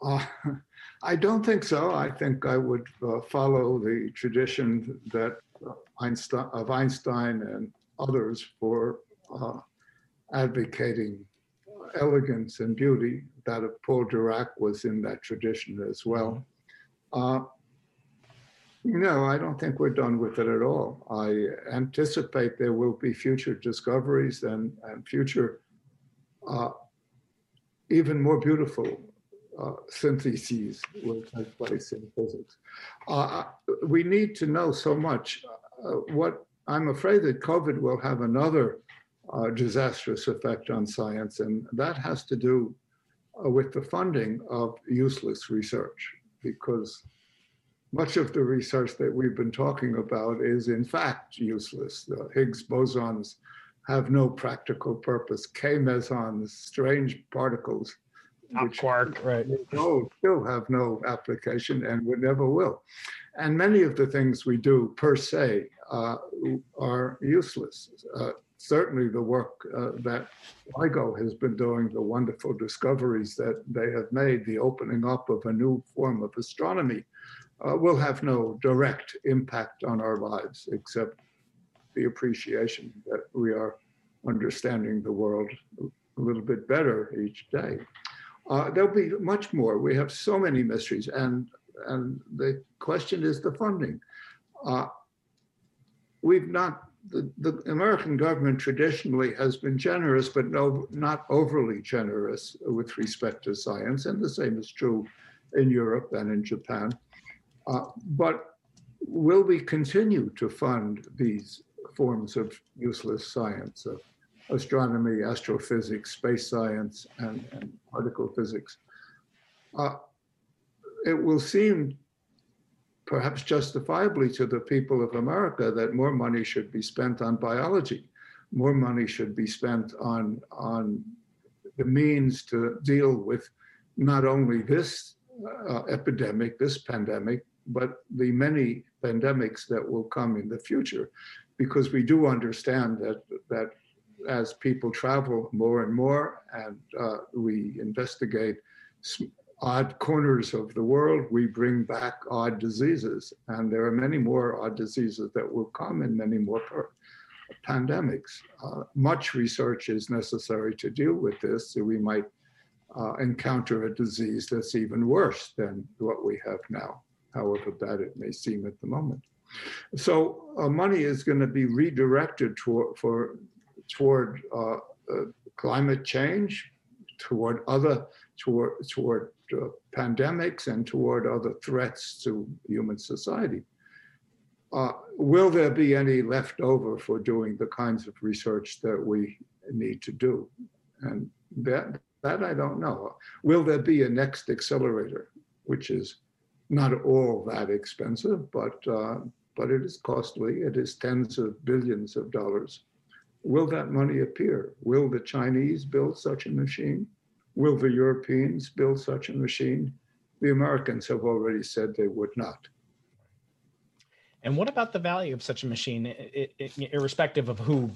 Uh, I don't think so. I think I would uh, follow the tradition that Einstein, of Einstein and others for uh, advocating elegance and beauty. That of Paul Dirac was in that tradition as well. Mm-hmm. Uh, no, I don't think we're done with it at all. I anticipate there will be future discoveries and, and future, uh, even more beautiful uh, syntheses will take place in physics. Uh, we need to know so much. Uh, what I'm afraid that COVID will have another uh, disastrous effect on science, and that has to do uh, with the funding of useless research because much of the research that we've been talking about is in fact useless. The Higgs bosons have no practical purpose. K mesons, strange particles, Which quark, right? no, still have no application and would never will. And many of the things we do per se uh, are useless. Uh, certainly the work uh, that LIGO has been doing, the wonderful discoveries that they have made, the opening up of a new form of astronomy, uh, will have no direct impact on our lives except the appreciation that we are understanding the world a little bit better each day. Uh, there'll be much more. We have so many mysteries, and and the question is the funding. Uh, we've not the, the American government traditionally has been generous, but no, not overly generous with respect to science, and the same is true in Europe and in Japan. Uh, but will we continue to fund these forms of useless science, astronomy, astrophysics, space science, and, and particle physics? Uh, it will seem perhaps justifiably to the people of America that more money should be spent on biology, more money should be spent on, on the means to deal with not only this uh, epidemic, this pandemic, but the many pandemics that will come in the future, because we do understand that that as people travel more and more, and uh, we investigate odd corners of the world, we bring back odd diseases. And there are many more odd diseases that will come and many more pandemics. Uh, much research is necessary to deal with this. So we might uh, encounter a disease that's even worse than what we have now, however bad it may seem at the moment. So uh, money is going to be redirected toward, for, toward uh, uh, climate change, toward other, toward, toward uh, pandemics and toward other threats to human society. Uh, will there be any left over for doing the kinds of research that we need to do? And that, that I don't know. Will there be a next accelerator, which is not all that expensive, but, uh, but it is costly. It is tens of billions of dollars. Will that money appear? Will the Chinese build such a machine? Will the Europeans build such a machine? The Americans have already said they would not. And what about the value of such a machine, it, it, irrespective of who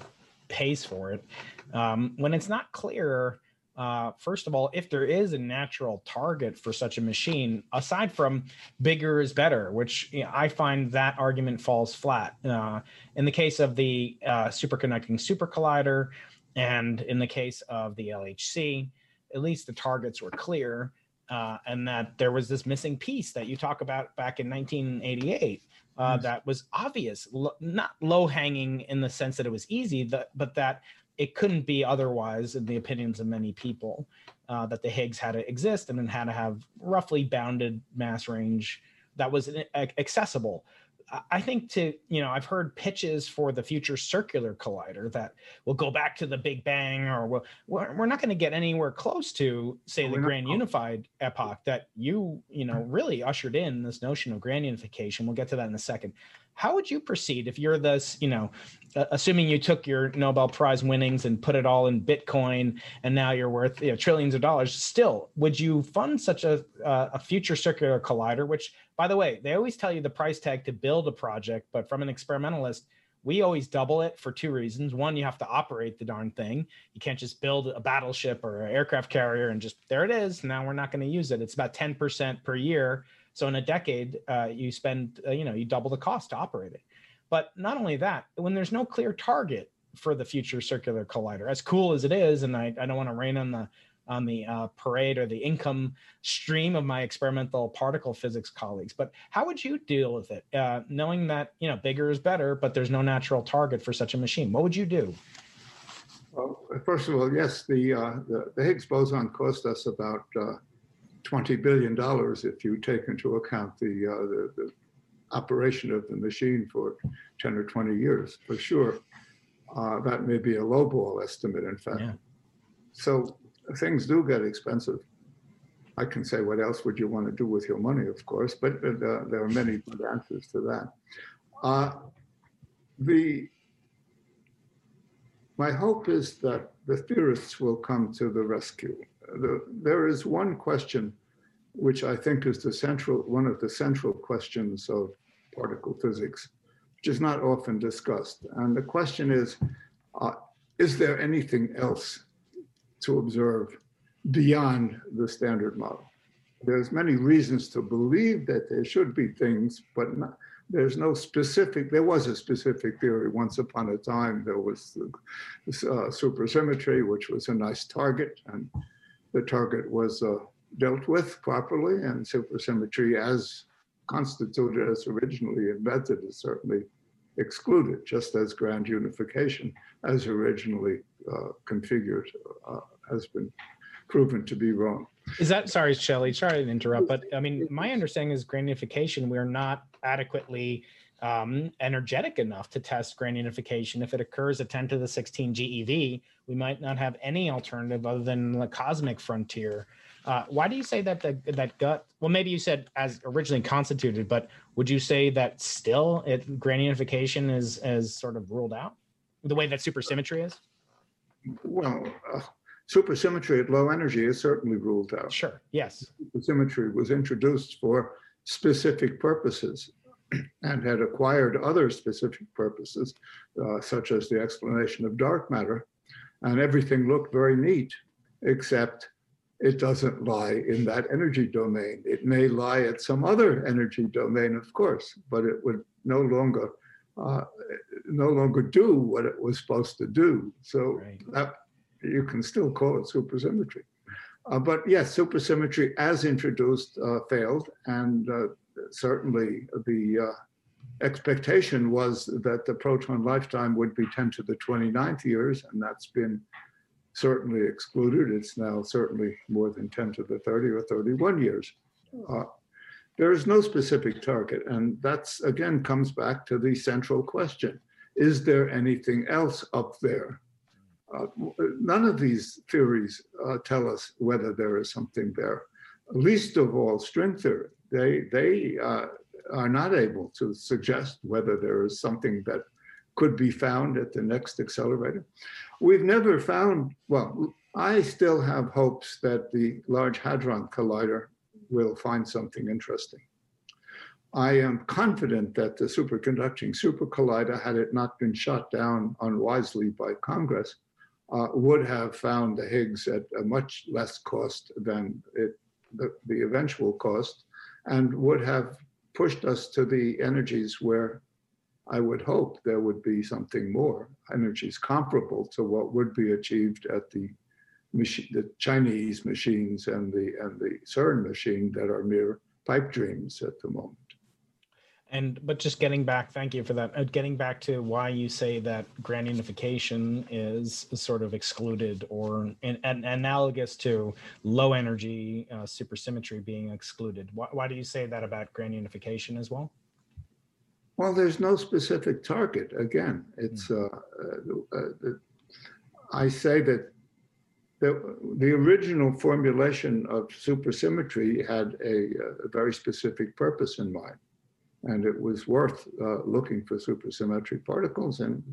pays for it? Um, when it's not clear, uh, first of all, if there is a natural target for such a machine, aside from bigger is better, which you know, I find that argument falls flat. Uh, in the case of the uh, superconducting super collider, and in the case of the LHC, at least the targets were clear uh, and that there was this missing piece that you talk about back in 1988 uh, yes. that was obvious, not low hanging in the sense that it was easy, but that it couldn't be otherwise, in the opinions of many people, uh, that the Higgs had to exist and then had to have roughly bounded mass range that was accessible. I think to, you know, I've heard pitches for the future circular collider that will go back to the Big Bang or we'll, we're not going to get anywhere close to, say, the grand unified epoch that you, you know, really ushered in this notion of grand unification. We'll get to that in a second. How would you proceed if you're this, you know, assuming you took your Nobel Prize winnings and put it all in Bitcoin and now you're worth you know, trillions of dollars? Still, would you fund such a, a future circular collider, which by the way, they always tell you the price tag to build a project, but from an experimentalist, we always double it for two reasons. One, you have to operate the darn thing. You can't just build a battleship or an aircraft carrier and just there it is. Now we're not going to use it. It's about 10% per year. So in a decade, uh, you spend, uh, you know, you double the cost to operate it. But not only that, when there's no clear target for the future circular collider, as cool as it is, and I, I don't want to rain on the on the uh, parade or the income stream of my experimental particle physics colleagues. But how would you deal with it, uh, knowing that you know bigger is better, but there's no natural target for such a machine? What would you do? Well, first of all, yes, the uh, the, the, Higgs boson cost us about uh, twenty billion dollars if you take into account the, uh, the, the operation of the machine for ten or twenty years, for sure. Uh, that may be a lowball estimate, in fact. Yeah. So things do get expensive. I can say, what else would you want to do with your money, of course, but uh, there are many good answers to that. Uh, the my hope is that the theorists will come to the rescue. The, there is one question which I think is the central, one of the central questions of particle physics, which is not often discussed. And the question is, uh, is there anything else to observe beyond the standard model? There's many reasons to believe that there should be things, but not, there's no specific, there was a specific theory once upon a time. There was the, uh, supersymmetry, which was a nice target, and the target was uh, dealt with properly, and supersymmetry as constituted as originally invented is certainly excluded, just as grand unification as originally uh, configured uh, has been proven to be wrong. Is that sorry, Shelley? Sorry to interrupt, but I mean, my understanding is grand unification. We're not adequately um, energetic enough to test grand unification. If it occurs at 10 to the 16 GeV, we might not have any alternative other than the cosmic frontier. Uh, why do you say that the, that gut? Well, maybe you said as originally constituted, but would you say that still it grand unification is as sort of ruled out the way that supersymmetry is? Well, uh, supersymmetry at low energy is certainly ruled out. Sure. Yes. Supersymmetry was introduced for specific purposes and had acquired other specific purposes, uh, such as the explanation of dark matter. And everything looked very neat, except it doesn't lie in that energy domain. It may lie at some other energy domain, of course, but it would no longer uh, no longer do what it was supposed to do. So right. that, you can still call it supersymmetry. Uh, but yes, supersymmetry as introduced uh, failed, and uh, certainly the uh, expectation was that the proton lifetime would be 10 to the 29th years, and that's been certainly excluded. It's now certainly more than 10 to the 30 or 31 years. Uh, there is no specific target, and that's again comes back to the central question. Is there anything else up there? Uh, none of these theories uh, tell us whether there is something there. Least of all, string theory. They, they uh, are not able to suggest whether there is something that could be found at the next accelerator. We've never found, well, I still have hopes that the Large Hadron Collider will find something interesting. I am confident that the superconducting super collider, had it not been shot down unwisely by Congress, uh, would have found the Higgs at a much less cost than it, the, the eventual cost and would have pushed us to the energies where I would hope there would be something more, energies comparable to what would be achieved at the machine, the Chinese machines and the and the CERN machine that are mere pipe dreams at the moment. And but just getting back, thank you for that. Uh, getting back to why you say that grand unification is sort of excluded or in, an, analogous to low energy uh, supersymmetry being excluded. Why, why do you say that about grand unification as well? Well, there's no specific target. Again, it's hmm. uh, uh, I say that the, the original formulation of supersymmetry had a, a very specific purpose in mind and it was worth uh, looking for supersymmetric particles, and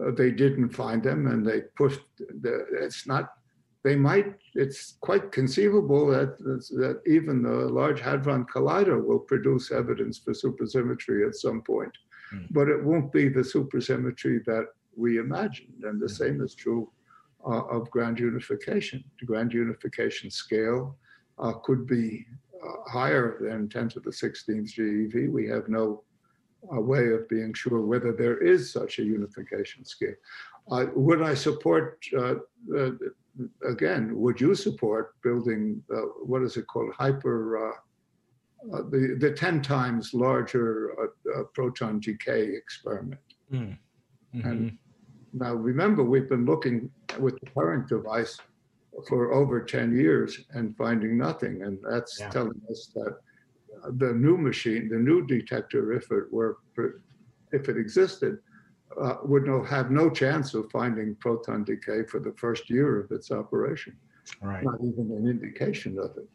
uh, they didn't find them, and they pushed. The, it's not. They might. It's quite conceivable that that even the Large Hadron Collider will produce evidence for supersymmetry at some point, mm. but it won't be the supersymmetry that we imagined, and the mm. same is true uh, of grand unification. The grand unification scale uh, could be uh, higher than 10 to the 16th GeV. We have no uh, way of being sure whether there is such a unification scale. Uh, would I support, uh, uh, again, would you support building, uh, what is it called, hyper, the, the 10 times larger proton decay experiment? Mm. Mm-hmm. And now remember, we've been looking with the current device for over 10 years and finding nothing. And that's yeah. telling us that the new machine, the new detector, if it were, if it existed, uh, would no, have no chance of finding proton decay for the first year of its operation. Right. Not even an indication of it.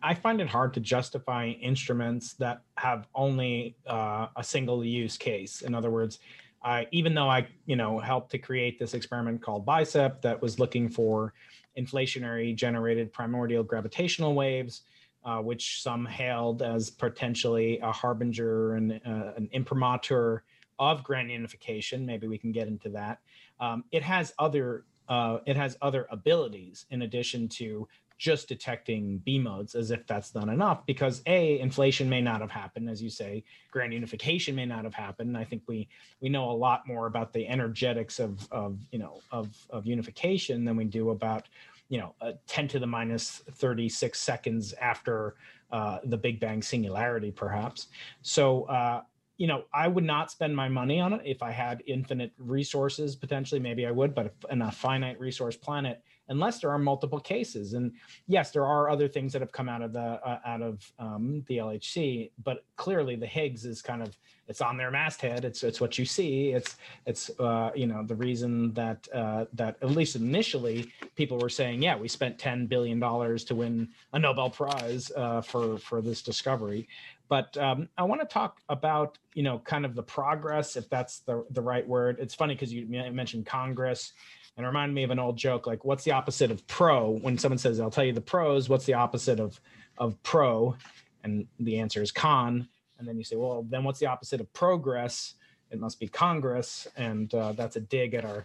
I find it hard to justify instruments that have only uh, a single use case. In other words, I even though I you know helped to create this experiment called BICEP that was looking for inflationary generated primordial gravitational waves, uh, which some hailed as potentially a harbinger and uh, an imprimatur of grand unification. Maybe we can get into that. Um, it has other uh, it has other abilities in addition to just detecting B modes as if that's not enough because a inflation may not have happened as you say grand unification may not have happened I think we we know a lot more about the energetics of of you know of of unification than we do about you know uh, 10 to the minus 36 seconds after uh, the Big Bang singularity perhaps so uh, you know, I would not spend my money on it if I had infinite resources. Potentially, maybe I would, but in a finite resource planet, unless there are multiple cases. And yes, there are other things that have come out of the uh, out of um, the LHC, but clearly the Higgs is kind of it's on their masthead. It's it's what you see. It's it's uh, you know the reason that uh, that at least initially people were saying, yeah, we spent ten billion dollars to win a Nobel Prize uh, for for this discovery. But um, I want to talk about you know kind of the progress, if that's the the right word. It's funny because you mentioned Congress and remind me of an old joke like what's the opposite of pro? When someone says i'll tell you the pros what's the opposite of of pro? And the answer is con. And then you say well then what's the opposite of progress? It must be congress. And uh, that's a dig at our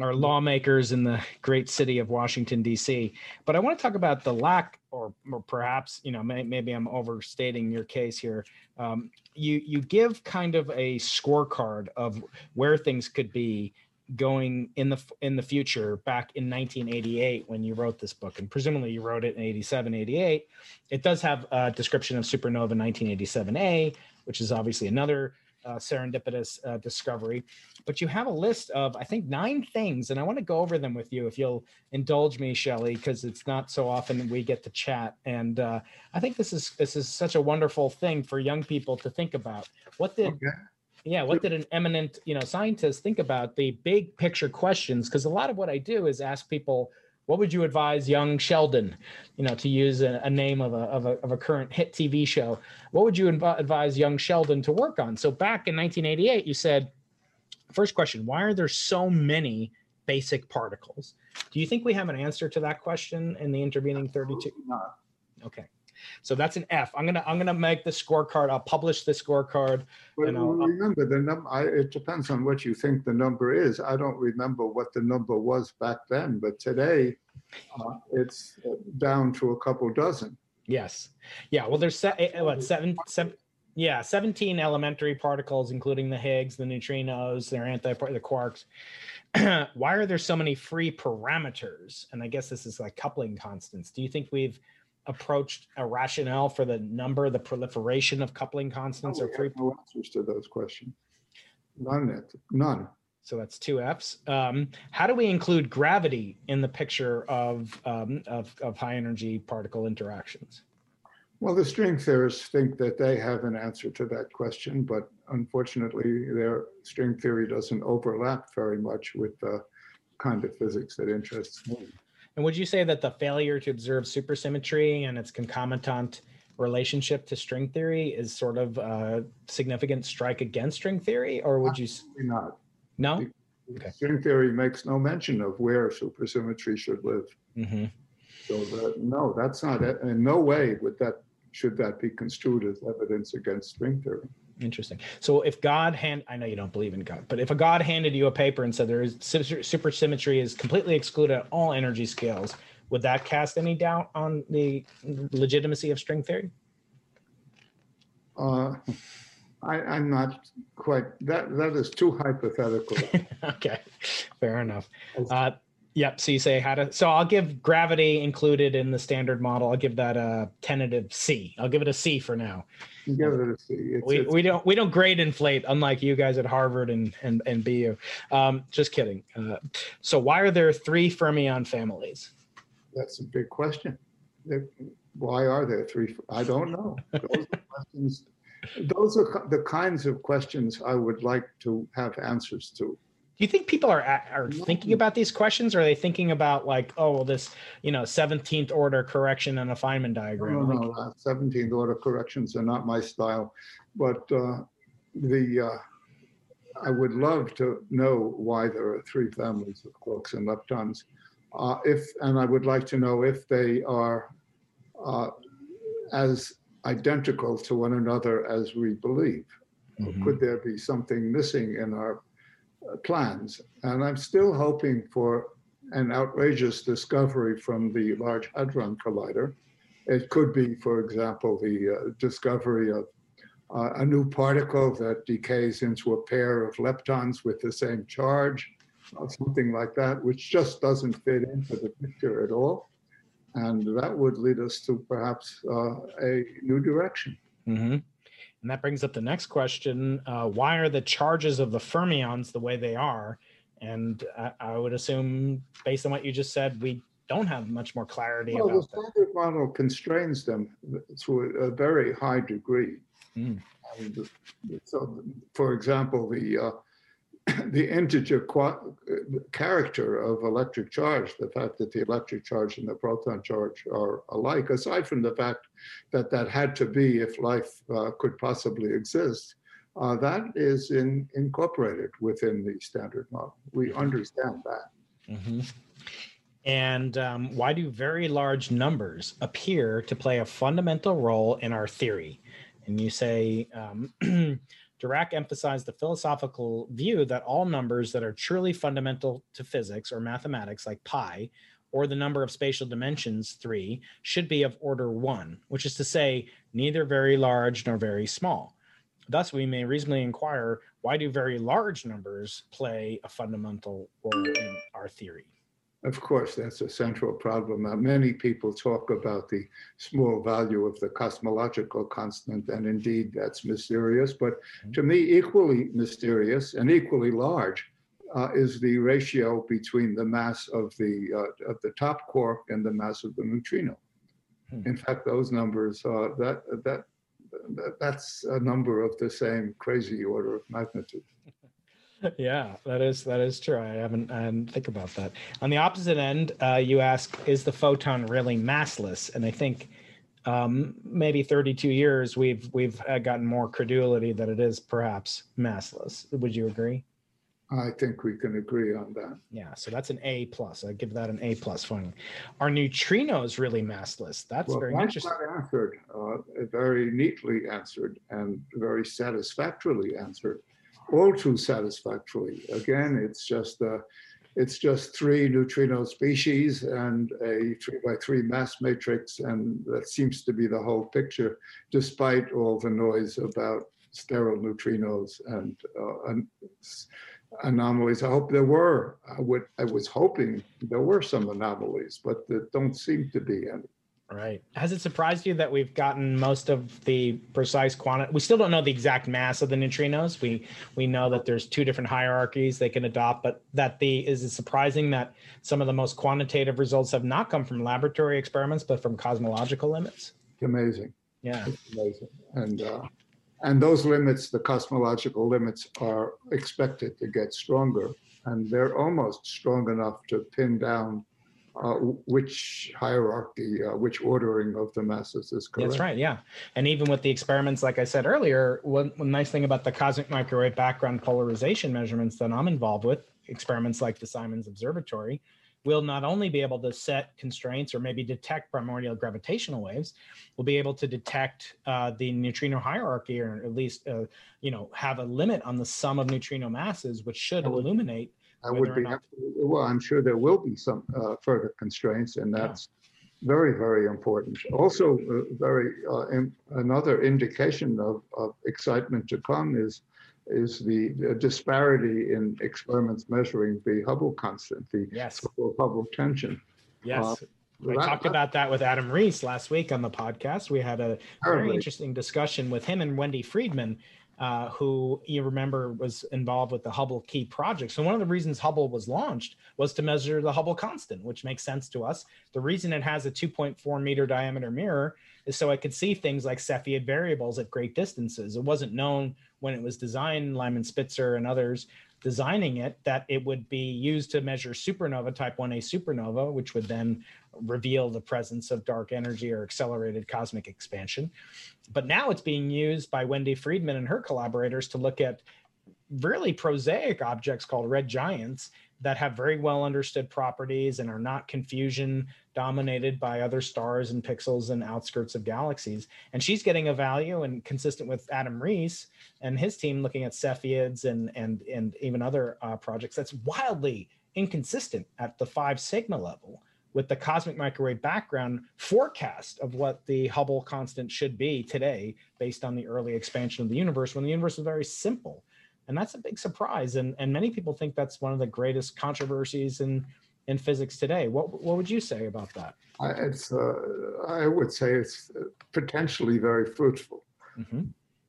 our lawmakers in the great city of washington d.c but i want to talk about the lack or, or perhaps you know may, maybe i'm overstating your case here. Um, you you give kind of a scorecard of where things could be going in the in the future back in 1988 when you wrote this book and presumably you wrote it in 87 88 it does have a description of supernova 1987a which is obviously another uh, serendipitous uh, discovery. But you have a list of i think nine things and i want to go over them with you if you'll indulge me shelly because it's not so often we get to chat. And uh, i think this is this is such a wonderful thing for young people to think about. What did okay yeah what did an eminent you know scientist think about the big picture questions? Because a lot of what i do is ask people what would you advise young sheldon you know to use a, a name of a, of a, of, a, current hit tv show? What would you inv- advise young sheldon to work on? So back in 1988 you said first question why are there so many basic particles? Do you think we have an answer to that question in the intervening 32 okay so that's an F. I'm gonna I'm gonna make the scorecard. I'll publish the scorecard. But and I'll, remember the number. It depends on what you think the number is. I don't remember what the number was back then, but today uh, it's down to a couple dozen. Yes. Yeah. Well, there's se- eh, what seven seven. Yeah, 17 elementary particles, including the Higgs, the neutrinos, their anti the quarks. Why are there so many free parameters? And I guess this is like coupling constants. Do you think we've approached a rationale for the number, the proliferation of coupling constants or free? No answers to those questions. None. None. So that's two Fs. Um, how do we include gravity in the picture of, um, of, of high energy particle interactions? Well, the string theorists think that they have an answer to that question, but unfortunately, their string theory doesn't overlap very much with the kind of physics that interests me. And would you say that the failure to observe supersymmetry and its concomitant relationship to string theory is sort of a significant strike against string theory, or would you? not. No. Okay. String theory makes no mention of where supersymmetry should live. Mm-hmm. So that, no, that's not. In no way would that should that be construed as evidence against string theory. Interesting. So if God hand, I know you don't believe in God, but if a God handed you a paper and said there is supersymmetry is completely excluded at all energy scales, would that cast any doubt on the legitimacy of string theory? Uh, I, am not quite. That that is too hypothetical. okay, fair enough. Uh, Yep. So you say how to. So I'll give gravity included in the standard model. I'll give that a tentative C. I'll give it a C for now. Give it a C. It's, we, it's, we don't we don't grade inflate unlike you guys at Harvard and and and BU. Um, just kidding. Uh, so why are there three fermion families? That's a big question. Why are there three? I don't know. Those are questions. Those are the kinds of questions I would like to have answers to do you think people are are thinking about these questions or are they thinking about like oh well this you know 17th order correction and a feynman diagram no, no, no. 17th order corrections are not my style but uh, the uh, I would love to know why there are three families of quarks and leptons. Uh, if and I would like to know if they are uh, as identical to one another as we believe. Mhm. Could there be something missing in our plans? And I'm still hoping for an outrageous discovery from the Large Hadron Collider. It could be, for example, the uh, discovery of uh, a new particle that decays into a pair of leptons with the same charge, or something like that, which just doesn't fit into the picture at all. And that would lead us to perhaps uh, a new direction. Mhm. And that brings up the next question: uh, Why are the charges of the fermions the way they are? And I, I would assume, based on what you just said, we don't have much more clarity Well, the about that. standard model constrains them to a, a very high degree. Mm. And so, for example, the uh, the integer qua- character of electric charge, the fact that the electric charge and the proton charge are alike, aside from the fact that that had to be if life uh, could possibly exist, uh, that is in, incorporated within the standard model. We understand that. Mhm. And um, why do very large numbers appear to play a fundamental role in our theory? And you say, um, Dirac emphasized the philosophical view that all numbers that are truly fundamental to physics or mathematics, like pi, or the number of spatial dimensions, three, should be of order one, which is to say, neither very large nor very small. Thus, we may reasonably inquire why do very large numbers play a fundamental role in our theory? Of course, that's a central problem. Uh, many people talk about the small value of the cosmological constant, and indeed that's mysterious. But to me, equally mysterious and equally large uh, is the ratio between the mass of the uh, of the top quark and the mass of the neutrino. Hmm. In fact, those numbers that that- that's a number of the same crazy order of magnitude. Yeah, that is that is true. I haven't I didn't think about that. On the opposite end, uh, you ask, is the photon really massless? And I think um, maybe 32 years we've we've uh, gotten more credulity that it is perhaps massless. Would you agree? I think we can agree on that. Yeah, so that's an A plus. I give that an A plus finally. Are neutrinos really massless? That's Well, very that's interesting. answered, uh, very neatly answered and very satisfactorily answered, all too satisfactorily. Again, it's just uh, it's just three neutrino species and a three by three mass matrix, and that seems to be the whole picture, despite all the noise about sterile neutrinos and, uh, and anomalies. I hope there were. I would. I was hoping there were some anomalies, but there don't seem to be any. Right. Has it surprised you that we've gotten most of the precise quantity? We still don't know the exact mass of the neutrinos. We we know that there's two different hierarchies they can adopt, but that the is it surprising that some of the most quantitative results have not come from laboratory experiments, but from cosmological limits? It's amazing. Yeah. It's amazing. And, uh, and those limits, the cosmological limits, are expected to get stronger. And they're almost strong enough to pin down uh, which hierarchy, uh, which ordering of the masses is correct. That's right. Yeah. And even with the experiments, like I said earlier, one, one nice thing about the cosmic microwave background polarization measurements that I'm involved with, experiments like the Simons Observatory, we'll not only be able to set constraints or maybe detect primordial gravitational waves, we'll be able to detect uh, the neutrino hierarchy, or at least, uh, you know, have a limit on the sum of neutrino masses, which should illuminate. I would be, not- well, I'm sure there will be some uh, further constraints, and Yeah. that's very, very important. Also, uh, very uh, im- another indication of, of excitement to come is is the disparity in experiments measuring the Hubble constant, the Yes. Hubble tension. Yes. I that- talked about that with Adam Riess last week on the podcast. We had a very interesting discussion with him and Wendy Freedman, uh, who you remember was involved with the Hubble Key project. So one of the reasons Hubble was launched was to measure the Hubble constant, which makes sense to us. The reason it has a 2.4 meter diameter mirror is so it could see things like Cepheid variables at great distances. It wasn't known when it was designed, Lyman Spitzer and others designing it, that it would be used to measure supernova, type 1a supernova, which would then reveal the presence of dark energy or accelerated cosmic expansion. But now it's being used by Wendy Freedman and her collaborators to look at really prosaic objects called red giants that have very well understood properties and are not confusion dominated by other stars and pixels and outskirts of galaxies. And she's getting a value and consistent with Adam Riess and his team looking at Cepheids and and and even other uh, projects that's wildly inconsistent at the five sigma level with the cosmic microwave background forecast of what the Hubble constant should be today based on the early expansion of the universe when the universe was very simple and that's a big surprise and and many people think that's one of the greatest controversies in in physics today what what would you say about that I, it's uh, I would say it's potentially very fruitful. mm-hmm.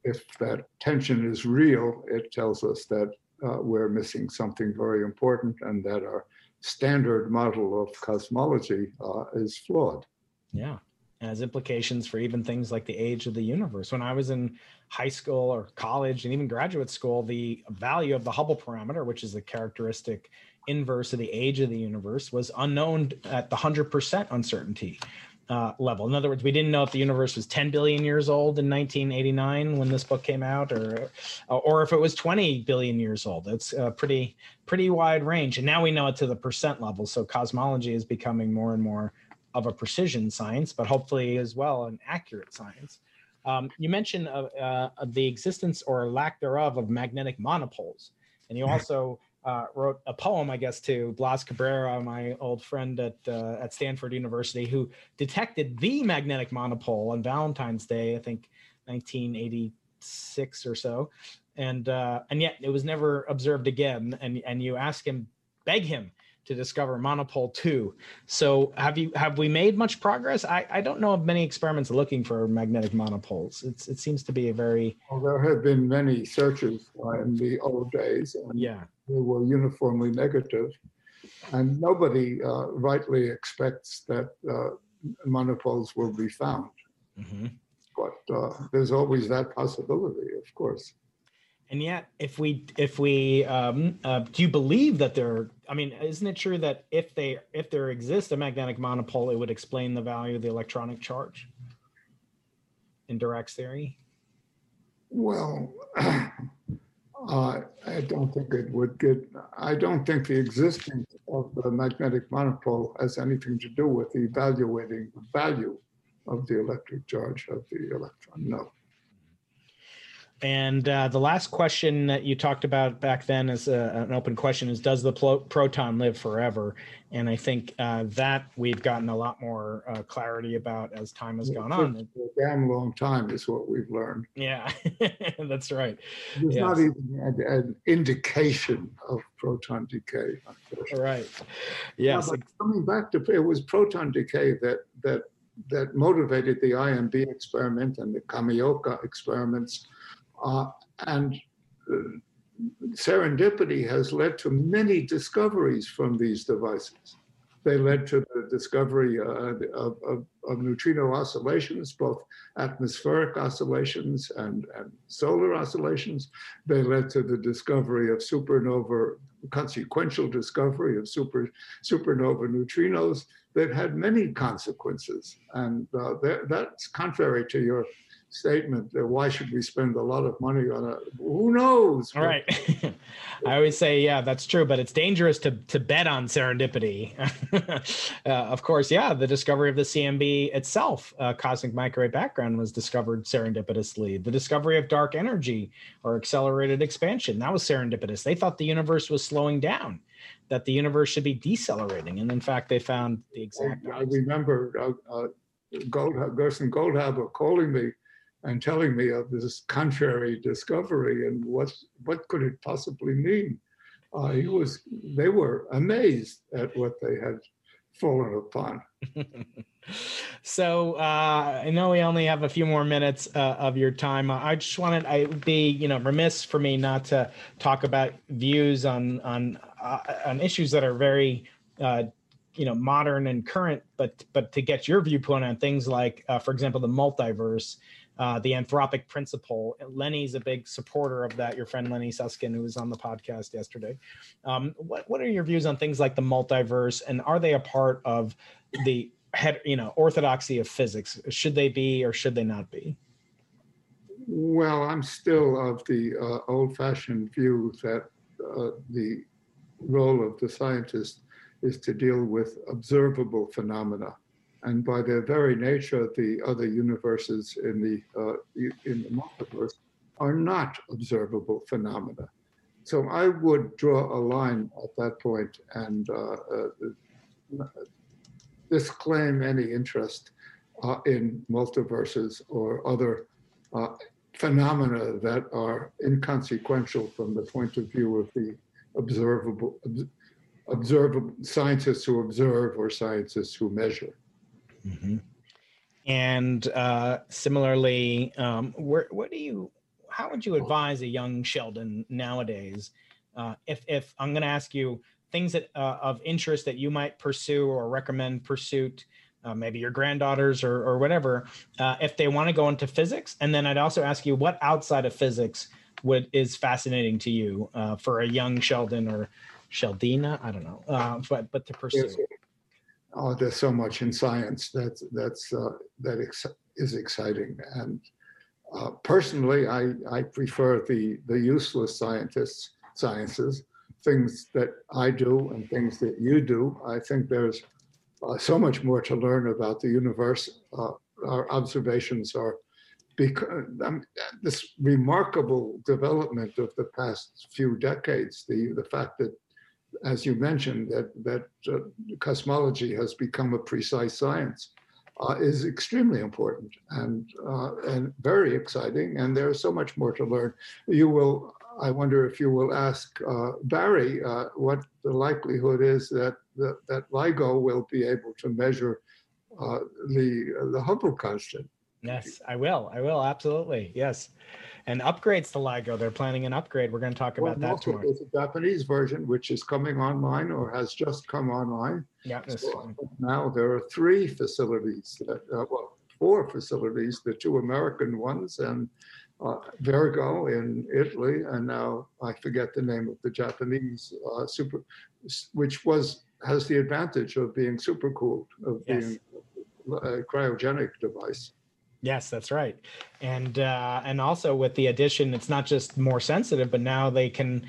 If that tension is real, it tells us that uh, we're missing something very important and that our standard model of cosmology uh, is flawed. Yeah. And has implications for even things like the age of the universe. When I was in high school or college and even graduate school, the value of the Hubble parameter, which is a characteristic inverse of the age of the universe, was unknown at the 100% uncertainty uh, level. In other words, we didn't know if the universe was 10 billion years old in 1989 when this book came out, or or if it was 20 billion years old. It's a pretty pretty wide range, and now we know it to the percent level. So cosmology is becoming more and more of a precision science, but hopefully as well an accurate science. Um, you mentioned uh, uh, the existence or lack thereof of magnetic monopoles, and you also uh, wrote a poem, I guess, to Blas Cabrera, my old friend at uh, at Stanford University, who detected the magnetic monopole on Valentine's Day, I think, 1986 or so, and uh, and yet it was never observed again. And and you ask him, beg him to discover monopole two. So have you have we made much progress? I, I don't know of many experiments looking for magnetic monopoles. It's it seems to be a very Well, there have been many searches in the old days, and yeah they were uniformly. And nobody uh, rightly expects that uh, monopoles will be found. Mhm. But uh, there's always that possibility, of course. And yet, if we if we um, uh, do you believe that there? I mean, isn't it true that if they if there exists a magnetic monopole, it would explain the value of the electronic charge in Dirac's theory? Well, uh, I don't think it would get, I don't think the existence of the magnetic monopole has anything to do with evaluating the value of the electric charge of the electron. No. And uh, the last question that you talked about back then as a, an open question is Does the plo- proton live forever? And I think uh, that we've gotten a lot more uh, clarity about as time has gone on. For a damn long time is what we've learned. Yeah, that's right. There's not even an, an indication of proton decay. unfortunately. Right. Yes. Yeah, coming back to it was proton decay that that that motivated the IMB experiment and the Kamioka experiments, uh, and uh, serendipity has led to many discoveries from these devices. They led to the discovery uh, of, of, of neutrino oscillations, both atmospheric oscillations and, and solar oscillations. They led to the discovery of supernova, consequential discovery of super, supernova neutrinos They've had many consequences. And uh, that's contrary to your statement that why should we spend a lot of money on a, who knows? All right. I always say, yeah, that's true, but it's dangerous to to bet on serendipity. uh, of course, yeah, the discovery of the CMB itself, uh, cosmic microwave background, was discovered serendipitously. The discovery of dark energy or accelerated expansion, that was serendipitous. They thought the universe was slowing down, that the universe should be decelerating, and in fact, they found the exact. I remember uh, uh, Gold, Gerson Goldhaber calling me and telling me of this contrary discovery and what what could it possibly mean. Uh, he was they were amazed at what they had fallen upon. so uh, I know we only have a few more minutes uh, of your time. I just wanted I would be you know remiss for me not to talk about views on on uh, on issues that are very uh, you know modern and current, but but to get your viewpoint on things like, uh, for example, the multiverse. Uh, the anthropic principle. Lenny's a big supporter of that. Your friend Lenny Susskind, who was on the podcast yesterday. Um, what what are your views on things like the multiverse, and are they a part of the you know, orthodoxy of physics? Should they be or should they not be? Well, I'm still of the uh, old-fashioned view that uh, the role of the scientist is to deal with observable phenomena. And by their very nature, the other universes in the, uh, in the multiverse are not observable phenomena. So I would draw a line at that point and uh, uh, disclaim any interest uh, in multiverses or other uh, phenomena that are inconsequential from the point of view of the observable, obs- observable scientists who observe or scientists who measure. Mhm. And uh, similarly, um, where, what do you, how would you advise a young Sheldon nowadays? Uh, if, if I'm going to ask you things that uh, of interest that you might pursue or recommend pursuit, uh, maybe your granddaughters or, or whatever, uh, if they want to go into physics, and then I'd also ask you what outside of physics would is fascinating to you uh, for a young Sheldon or Sheldina, I don't know, uh, but but to pursue. Oh, there's so much in science that's that's uh, that ex- is exciting. And uh, personally, I I prefer the the useless scientists sciences, things that I do and things that you do. I think there's uh, so much more to learn about the universe. Uh, our observations are because um, this remarkable development of the past few decades, the the fact that as you mentioned, that that uh, cosmology has become a precise science, uh, is extremely important and uh, and very exciting. And there's so much more to learn. You will, I wonder if you will ask uh, Barry uh, what the likelihood is that that, that LIGO will be able to measure uh, the the Hubble constant. Yes, I will. I will absolutely. Yes, and upgrades to LIGO. They're planning an upgrade. We're going to talk about Well, that also tomorrow. There's a Japanese version which is coming online or has just come online. Yeah, So. Now there are three facilities, that, uh, well, four facilities, the two American ones and uh, Virgo in Italy, and now I forget the name of the Japanese uh, super, which was has the advantage of being super cooled, of Yes. being a cryogenic device. Yes, that's right. And uh, and also with the addition, it's not just more sensitive, but now they can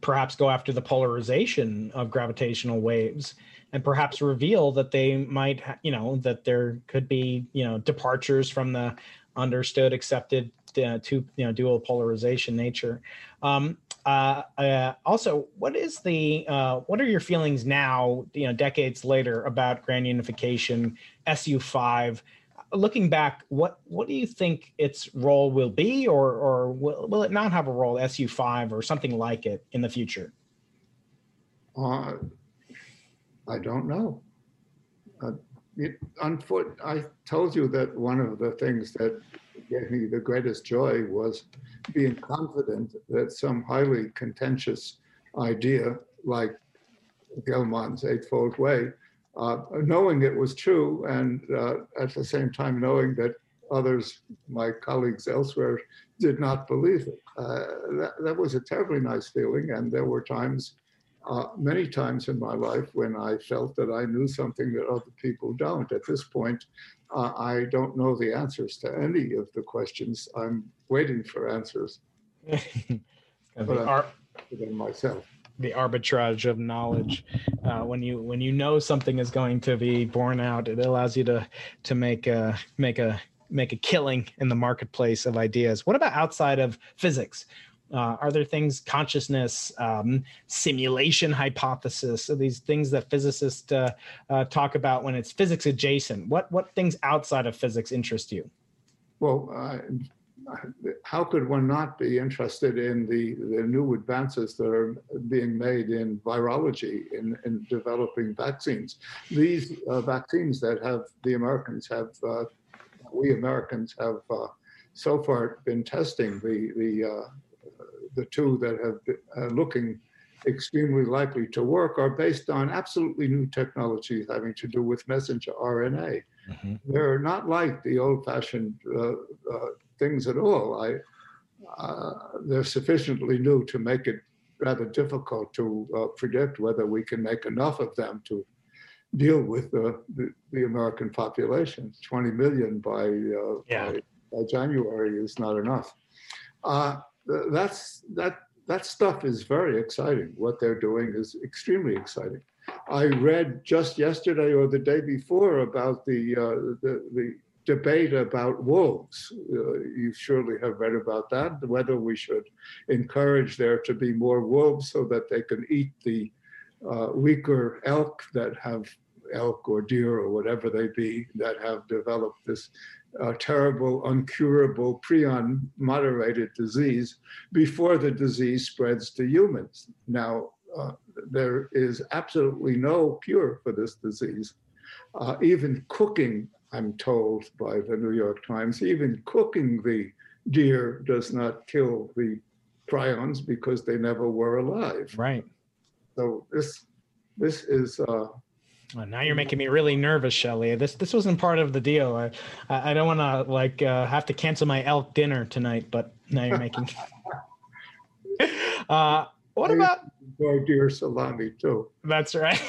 perhaps go after the polarization of gravitational waves and perhaps reveal that they might, you know, that there could be, you know, departures from the understood, accepted uh, two, you know, dual polarization nature. Um, uh, uh, also, what is the uh, what are your feelings now, you know, decades later about grand unification, SU five? Looking back, what what do you think its role will be, or or will, will it not have a role, SU five or something like it in the future? Uh, I don't know. Uh, it, I told you that one of the things that gave me the greatest joy was being confident that some highly contentious idea like Gell-Mann's Eightfold Way, uh, knowing it was true, and uh, at the same time knowing that others, my colleagues elsewhere, did not believe it. Uh, that, that was a terribly nice feeling, and there were times uh, many times in my life when I felt that I knew something that other people don't. At this point, uh, I don't know the answers to any of the questions. I'm waiting for answers But I- ar- to them myself. The arbitrage of knowledge. Uh, when you when you know something is going to be borne out, it allows you to to make a make a make a killing in the marketplace of ideas. What about outside of physics? Uh, are there things consciousness um, simulation hypothesis these things that physicists uh, uh, talk about when it's physics adjacent what what things outside of physics interest you Well, uh, how could one not be interested in the, the new advances that are being made in virology, in, in developing vaccines? These uh, vaccines that have the Americans have, uh, we Americans have uh, so far been testing the the uh, the two that have been, uh, looking extremely likely to work are based on absolutely new technologies having to do with messenger RNA they're not like the old-fashioned uh, uh, things at all. I, uh, they're sufficiently new to make it rather difficult to uh, predict whether we can make enough of them to deal with the, the, the American population, 20 million by, uh, Yeah. by, by January is not enough. Uh, that's that that stuff is very exciting. What they're doing is extremely exciting. I read just yesterday or the day before about the uh, the, the debate about wolves. Uh, you surely have read about that. Whether we should encourage there to be more wolves so that they can eat the uh, weaker elk that have elk or deer or whatever they be that have developed this uh, terrible, uncurable, prion moderated disease before the disease spreads to humans. Now, uh, there is absolutely no cure for this disease. Uh, even cooking, I'm told by the New York Times, even cooking the deer does not kill the prions because they never were alive. Right. So this this is uh, well, now you're making me really nervous, Shelly. This this wasn't part of the deal. I I I don't want to like uh, have to cancel my elk dinner tonight, but now you're making. uh, what about? enjoy deer salami too. That's right.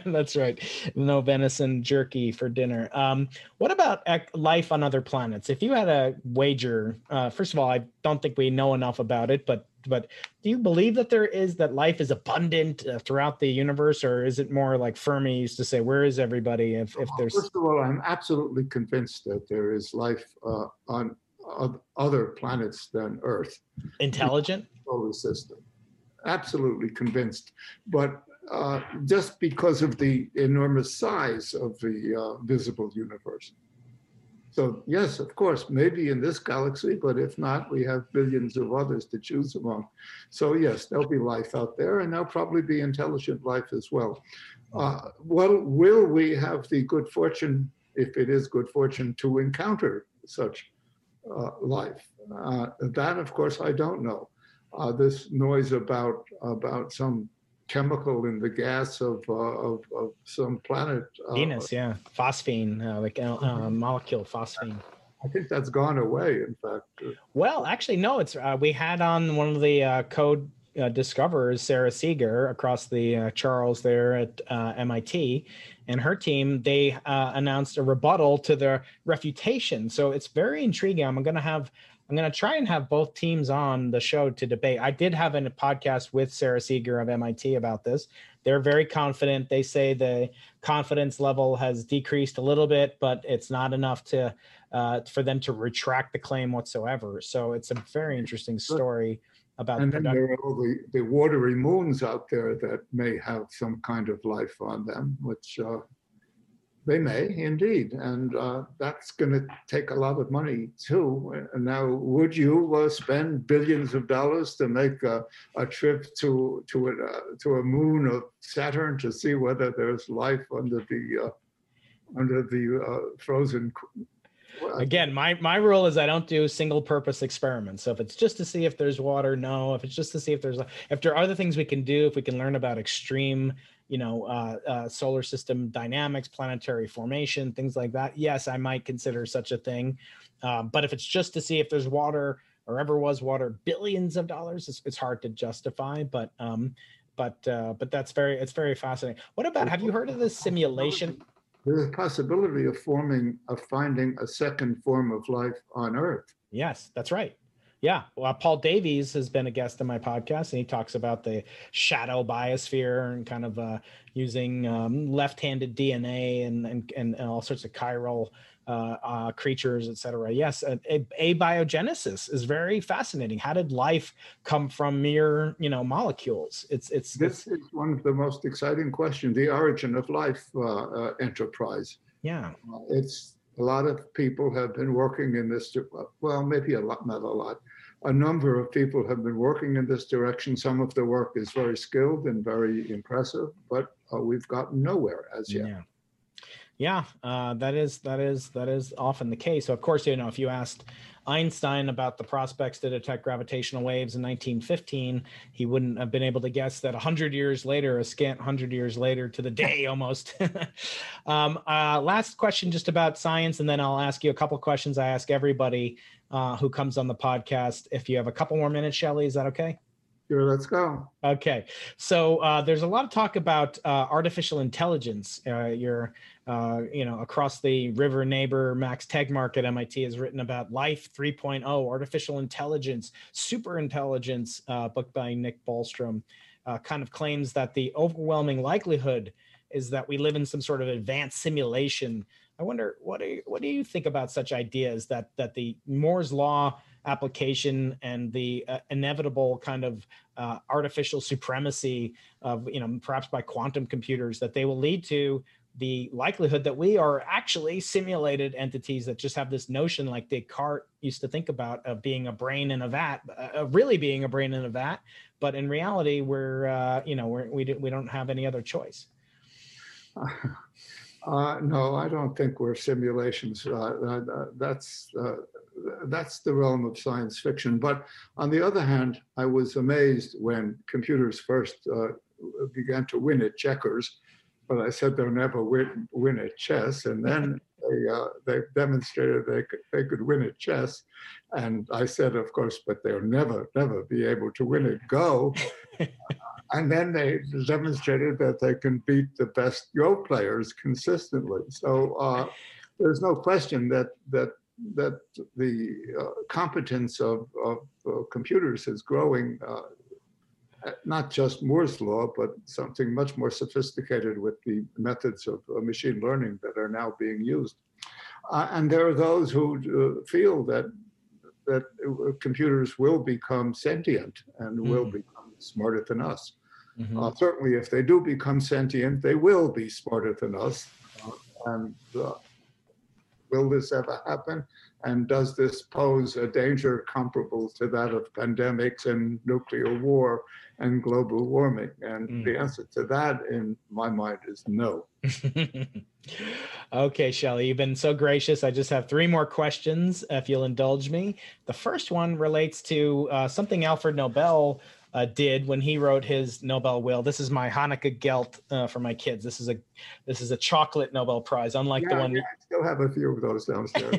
That's right. No venison jerky for dinner. Um, what about life on other planets? If you had a wager, uh, first of all, I don't think we know enough about it, but but do you believe that there is that life is abundant uh, throughout the universe, or is it more like Fermi used to say, "Where is everybody?" If if there's First of all, I'm absolutely convinced that there is life uh, on oth- other planets than Earth, intelligent, solar system. Absolutely convinced. But uh, just because of the enormous size of the uh, visible universe. So, yes, of course, maybe in this galaxy, but if not, we have billions of others to choose among. So, yes, there'll be life out there, and there'll probably be intelligent life as well. Uh, well, will we have the good fortune, if it is good fortune, to encounter such uh, life? Uh, that, of course, I don't know. Uh, this noise about about some chemical in the gas of uh, of, of some planet. uh, Venus, yeah, phosphine, uh, like uh, uh, molecule phosphine. I think that's gone away. In fact, Well, actually, no. It's uh, we had on one of the uh, code uh, discoverers, Sara Seager, across the uh, Charles there at uh, MIT, and her team. They uh, announced a rebuttal to their refutation. So it's very intriguing. I'm going to have. I'm going to try and have both teams on the show to debate. I did have a podcast with Sara Seager of MIT about this. They're very confident. They say the confidence level has decreased a little bit, but it's not enough to uh, for them to retract the claim whatsoever. So it's a very interesting story about and then there are all the, the watery moons out there that may have some kind of life on them, which uh, they may indeed, and uh, that's going to take a lot of money too. Now, would you uh, spend billions of dollars to make a, a trip to to a to a moon of Saturn to see whether there's life under the uh, under the uh, frozen? Again, my my rule is I don't do single purpose experiments. So if it's just to see if there's water, no. If it's just to see if there's if there are other things we can do, if we can learn about extreme, you know, uh, uh, solar system dynamics, planetary formation, things like that, yes, I might consider such a thing. Um, but if it's just to see if there's water or ever was water, billions of dollars, it's, it's hard to justify. But um, but uh, but that's very it's very fascinating. What about have you heard of this simulation? There's a possibility of forming of finding a second form of life on Earth. Yes, that's right. Yeah. Well, Paul Davies has been a guest on my podcast, and he talks about the shadow biosphere and kind of uh, using um, left-handed DNA and, and and all sorts of chiral uh, uh, creatures, et cetera. Yes, abiogenesis is very fascinating. How did life come from mere, you know, molecules? It's it's, it's This is one of the most exciting questions, the origin of life uh, uh, enterprise. yeah. Uh, It's, a lot of people have been working in this, well, maybe a lot, not a lot. A number of people have been working in this direction. Some of the work is very skilled and very impressive, but uh, we've gotten nowhere as yet. Yeah. Yeah, uh, that is that is that is often the case. So of course, you know, if you asked Einstein about the prospects to detect gravitational waves in 1915, he wouldn't have been able to guess that 100 years later, a scant 100 years later to the day almost. um, uh, last question just about science, and then I'll ask you a couple questions I ask everybody uh, who comes on the podcast. If you have a couple more minutes, Shelley, is that okay? Sure, let's go. Okay, so uh, there's a lot of talk about uh, artificial intelligence. Uh, you're, uh, you know, across the river neighbor Max Tegmark at MIT has written about Life 3.0, artificial intelligence, super intelligence, uh, book by Nick Bostrom, uh, kind of claims that the overwhelming likelihood is that we live in some sort of advanced simulation. I wonder what do you, what do you think about such ideas that that the Moore's law application and the uh, inevitable kind of uh, artificial supremacy of you know perhaps by quantum computers that they will lead to the likelihood that we are actually simulated entities that just have this notion like descartes used to think about of being a brain in a vat uh, really being a brain in a vat but in reality we're uh, you know we're, we, we don't have any other choice Uh, no, I don't think we're simulations. Uh, uh, that's uh, that's the realm of science fiction. But on the other hand, I was amazed when computers first uh, began to win at checkers. But I said they'll never win, win at chess, and then they uh, they demonstrated they could they could win at chess, and I said, of course, but they'll never never be able to win at Go. and then they demonstrated that they can beat the best Go players consistently. So uh, there's no question that that that the uh, competence of, of uh, computers is growing. Uh, not just Moore's law, but something much more sophisticated with the methods of uh, machine learning that are now being used. Uh, and there are those who feel that that computers will become sentient and mm. will become smarter than us. Mm-hmm. Uh, certainly, if they do become sentient, they will be smarter than us. Uh, and uh, will this ever happen? And does this pose a danger comparable to that of pandemics and nuclear war and global warming? And mm. the answer to that, in my mind, is no. okay, Shelley, you've been so gracious. I just have three more questions, if you'll indulge me. The first one relates to uh, something Alfred Nobel uh, did when he wrote his Nobel will. This is my Hanukkah gelt uh, for my kids. This is a this is a chocolate Nobel Prize, unlike yeah, the one. Yeah, I still have a few of those downstairs.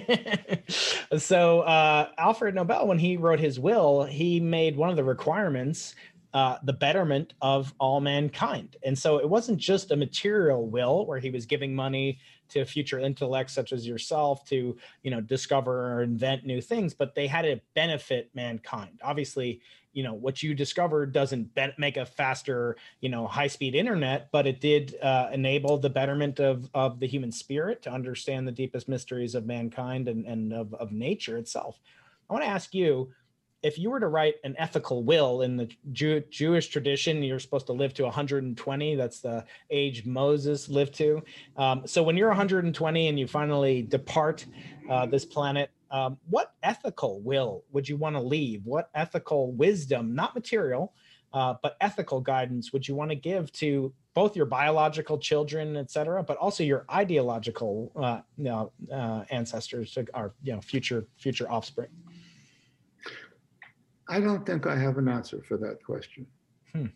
so uh, Alfred Nobel, when he wrote his will, he made one of the requirements uh, the betterment of all mankind. And so it wasn't just a material will where he was giving money to future intellects such as yourself to, you know, discover or invent new things, but they had to benefit mankind. Obviously, you know what you discovered doesn't be- make a faster you know high speed internet but it did uh, enable the betterment of of the human spirit to understand the deepest mysteries of mankind and and of, of nature itself i want to ask you if you were to write an ethical will in the Jew, Jewish tradition, you're supposed to live to 120. That's the age Moses lived to. Um, so when you're 120 and you finally depart uh, this planet, um, what ethical will would you want to leave? What ethical wisdom, not material, uh, but ethical guidance would you want to give to both your biological children, et cetera, but also your ideological uh, you know, uh, ancestors or you know future future offspring? I don't think I have an answer for that question. Hmm.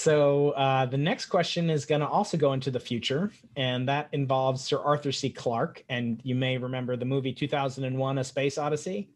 So uh, the next question is going to also go into the future, and that involves Sir Arthur C. Clarke. And you may remember the movie 2001: A Space Odyssey.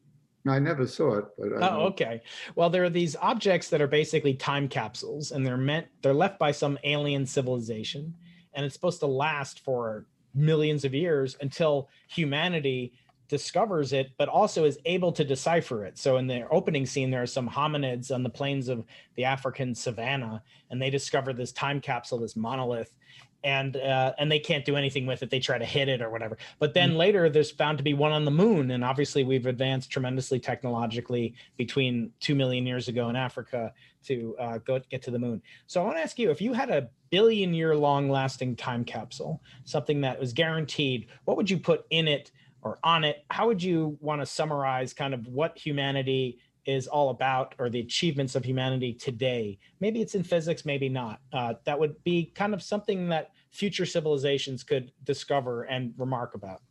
I never saw it, but I oh, know. okay. Well, there are these objects that are basically time capsules, and they're meant they're left by some alien civilization, and it's supposed to last for millions of years until humanity discovers it, but also is able to decipher it. So in the opening scene, there are some hominids on the plains of the African savannah, and they discover this time capsule, this monolith, and uh, and they can't do anything with it. They try to hit it or whatever. But then mm-hmm. later, there's found to be one on the moon, and obviously we've advanced tremendously technologically between two million years ago in Africa to uh, go get to the moon. So I want to ask you, if you had a billion year long lasting time capsule, something that was guaranteed, what would you put in it? Or on it, how would you want to summarize kind of what humanity is all about or the achievements of humanity today? Maybe it's in physics, maybe not. Uh, that would be kind of something that future civilizations could discover and remark about.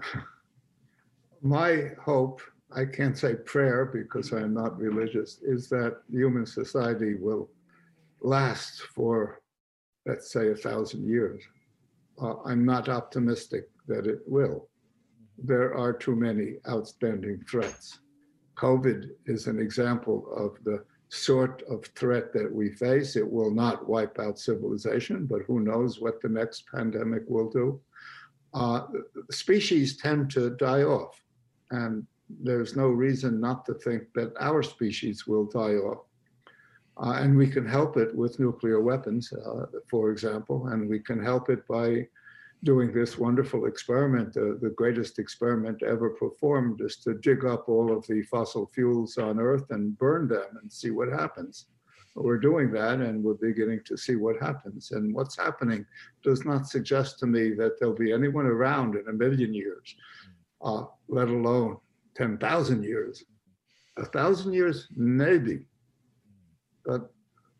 My hope, I can't say prayer because I'm not religious, is that human society will last for, let's say, a thousand years. Uh, I'm not optimistic that it will. there are too many outstanding threats. COVID is an example of the sort of threat that we face. It will not wipe out civilization, but who knows what the next pandemic will do. Uh, species tend to die off, and there's no reason not to think that our species will die off. Uh, and we can help it with nuclear weapons, uh, for example, and we can help it by doing this wonderful experiment. Uh, the greatest experiment ever performed is to dig up all of the fossil fuels on Earth and burn them and see what happens. We're doing that and we're beginning to see what happens. And what's happening does not suggest to me that there'll be anyone around in a million years, uh, let alone 10,000 years. A thousand years, maybe. But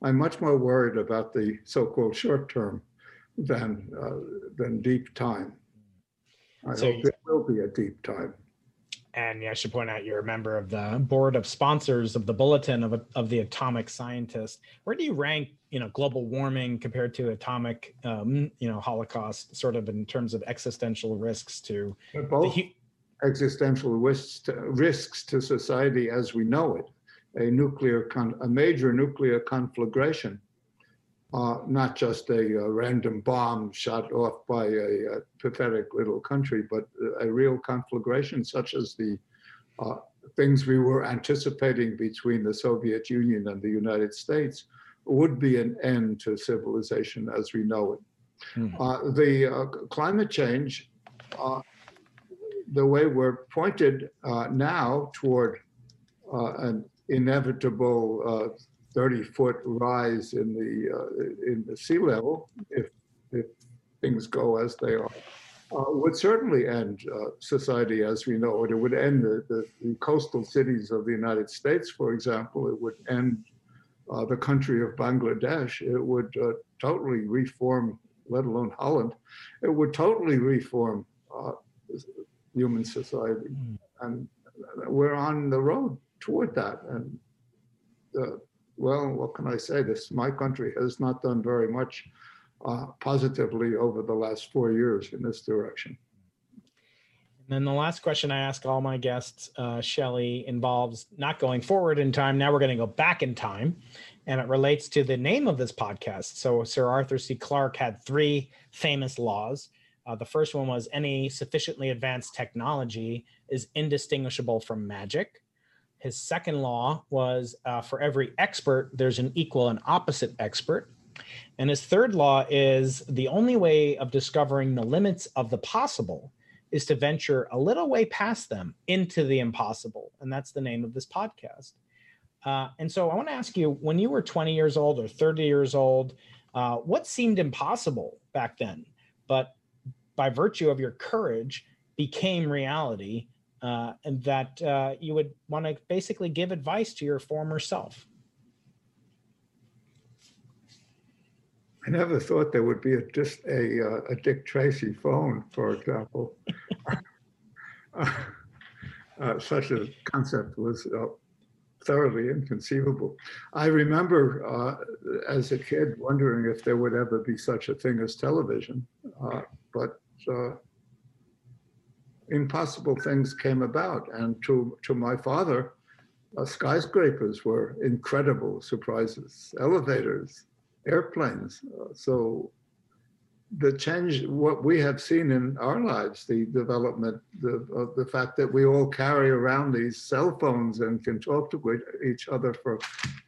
I'm much more worried about the so called short term than, uh, than deep time. I So hope there will be a deep time. And I should point out you're a member of the board of sponsors of the Bulletin of, of the Atomic Scientist. Where do you rank, you know, global warming compared to atomic, um, you know, Holocaust, sort of in terms of existential risks to But the both hu- existential risks to, risks to society as we know it, a nuclear, con, a major nuclear conflagration, uh, not just a, uh random bomb shot off by a, uh pathetic little country, but a real conflagration such as the uh, things we were anticipating between the Soviet Union and the United States would be an end to civilization as we know it. Hmm. Uh, the uh, climate change uh, the way we're pointed uh, now toward uh, an inevitable 30-foot rise in the uh, in the sea level, if if things go as they are, uh, would certainly end uh, society as we know it. It would end the, the, the coastal cities of the United States, for example. It would end uh, the country of Bangladesh. It would uh, totally reform, let alone Holland. It would totally reform uh, human society, Mm. and we're on the road toward that. And uh, well, what can I say? This my country has not done very much uh, positively over the last four years in this direction. And then the last question I ask all my guests, uh, Shelley, involves not going forward in time. Now we're going to go back in time, and it relates to the name of this podcast. So Sir Arthur C. Clarke had three famous laws. Uh, the first one was any sufficiently advanced technology is indistinguishable from magic. His second law was uh, for every expert, there's an equal and opposite expert. And his third law is the only way of discovering the limits of the possible is to venture a little way past them into the impossible. And that's the name of this podcast. Uh, and so I want to ask you when you were 20 years old or 30 years old, uh, what seemed impossible back then, but by virtue of your courage became reality, uh, and that uh, you would want to basically give advice to your former self? I never thought there would be a, just a, uh, a Dick Tracy phone, for example. uh, such a concept was uh, thoroughly inconceivable. I remember uh, as a kid wondering if there would ever be such a thing as television, but impossible things came about. And to, to my father, uh, skyscrapers were incredible surprises, elevators, airplanes. Uh, so the change, what we have seen in our lives, the development, the, uh, the fact that we all carry around these cell phones and can talk to each other from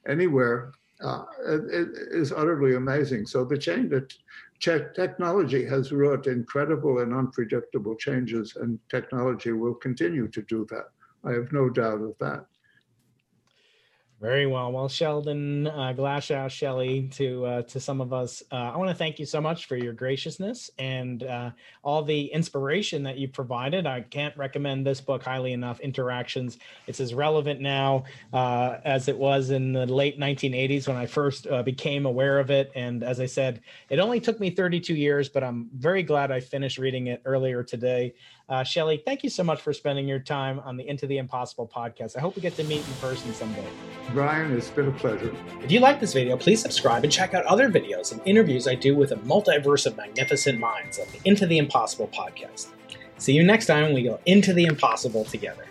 anywhere uh, it, it is utterly amazing. So the change that technology has wrought incredible and unpredictable changes, and technology will continue to do that. I have no doubt of that. Very well. Well, Sheldon uh, Glashow, Shelley, to uh, to some of us, uh, I want to thank you so much for your graciousness and uh, all the inspiration that you provided. I can't recommend this book highly enough. Interactions. It's as relevant now uh, as it was in the late 1980s when I first uh, became aware of it. And as I said, it only took me 32 years, but I'm very glad I finished reading it earlier today. Uh, Shelley, thank you so much for spending your time on the Into the Impossible podcast. I hope we get to meet in person someday. Brian, it's been a pleasure. If you like this video, please subscribe and check out other videos and interviews I do with a multiverse of magnificent minds like the Into the Impossible podcast. See you next time when we go into the impossible together.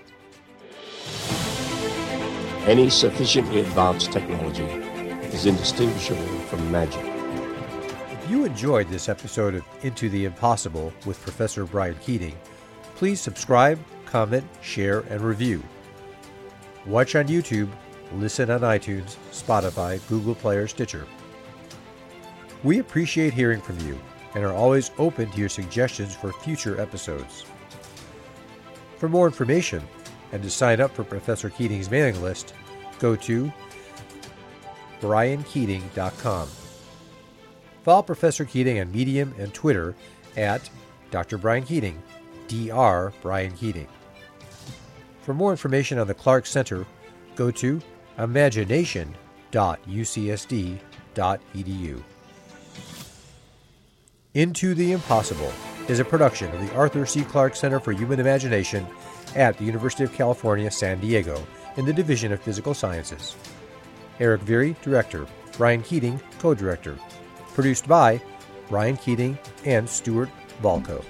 Any sufficiently advanced technology is indistinguishable from magic. If you enjoyed this episode of Into the Impossible with Professor Brian Keating, please subscribe, comment, share, and review. Watch on YouTube, listen on iTunes, Spotify, Google Play, or Stitcher. We appreciate hearing from you and are always open to your suggestions for future episodes. For more information and to sign up for Professor Keating's mailing list, go to briankeating.com. Follow Professor Keating on Medium and Twitter at Dr. Brian Keating, Dr. Brian Keating. For more information on the Clarke Center, go to imagination.ucsd.edu. Into the Impossible is a production of the Arthur C. Clarke Center for Human Imagination at the University of California, San Diego, in the Division of Physical Sciences. Erik Viirre, Director. Brian Keating, Co-Director. Produced by Brian Keating and Stuart Balco.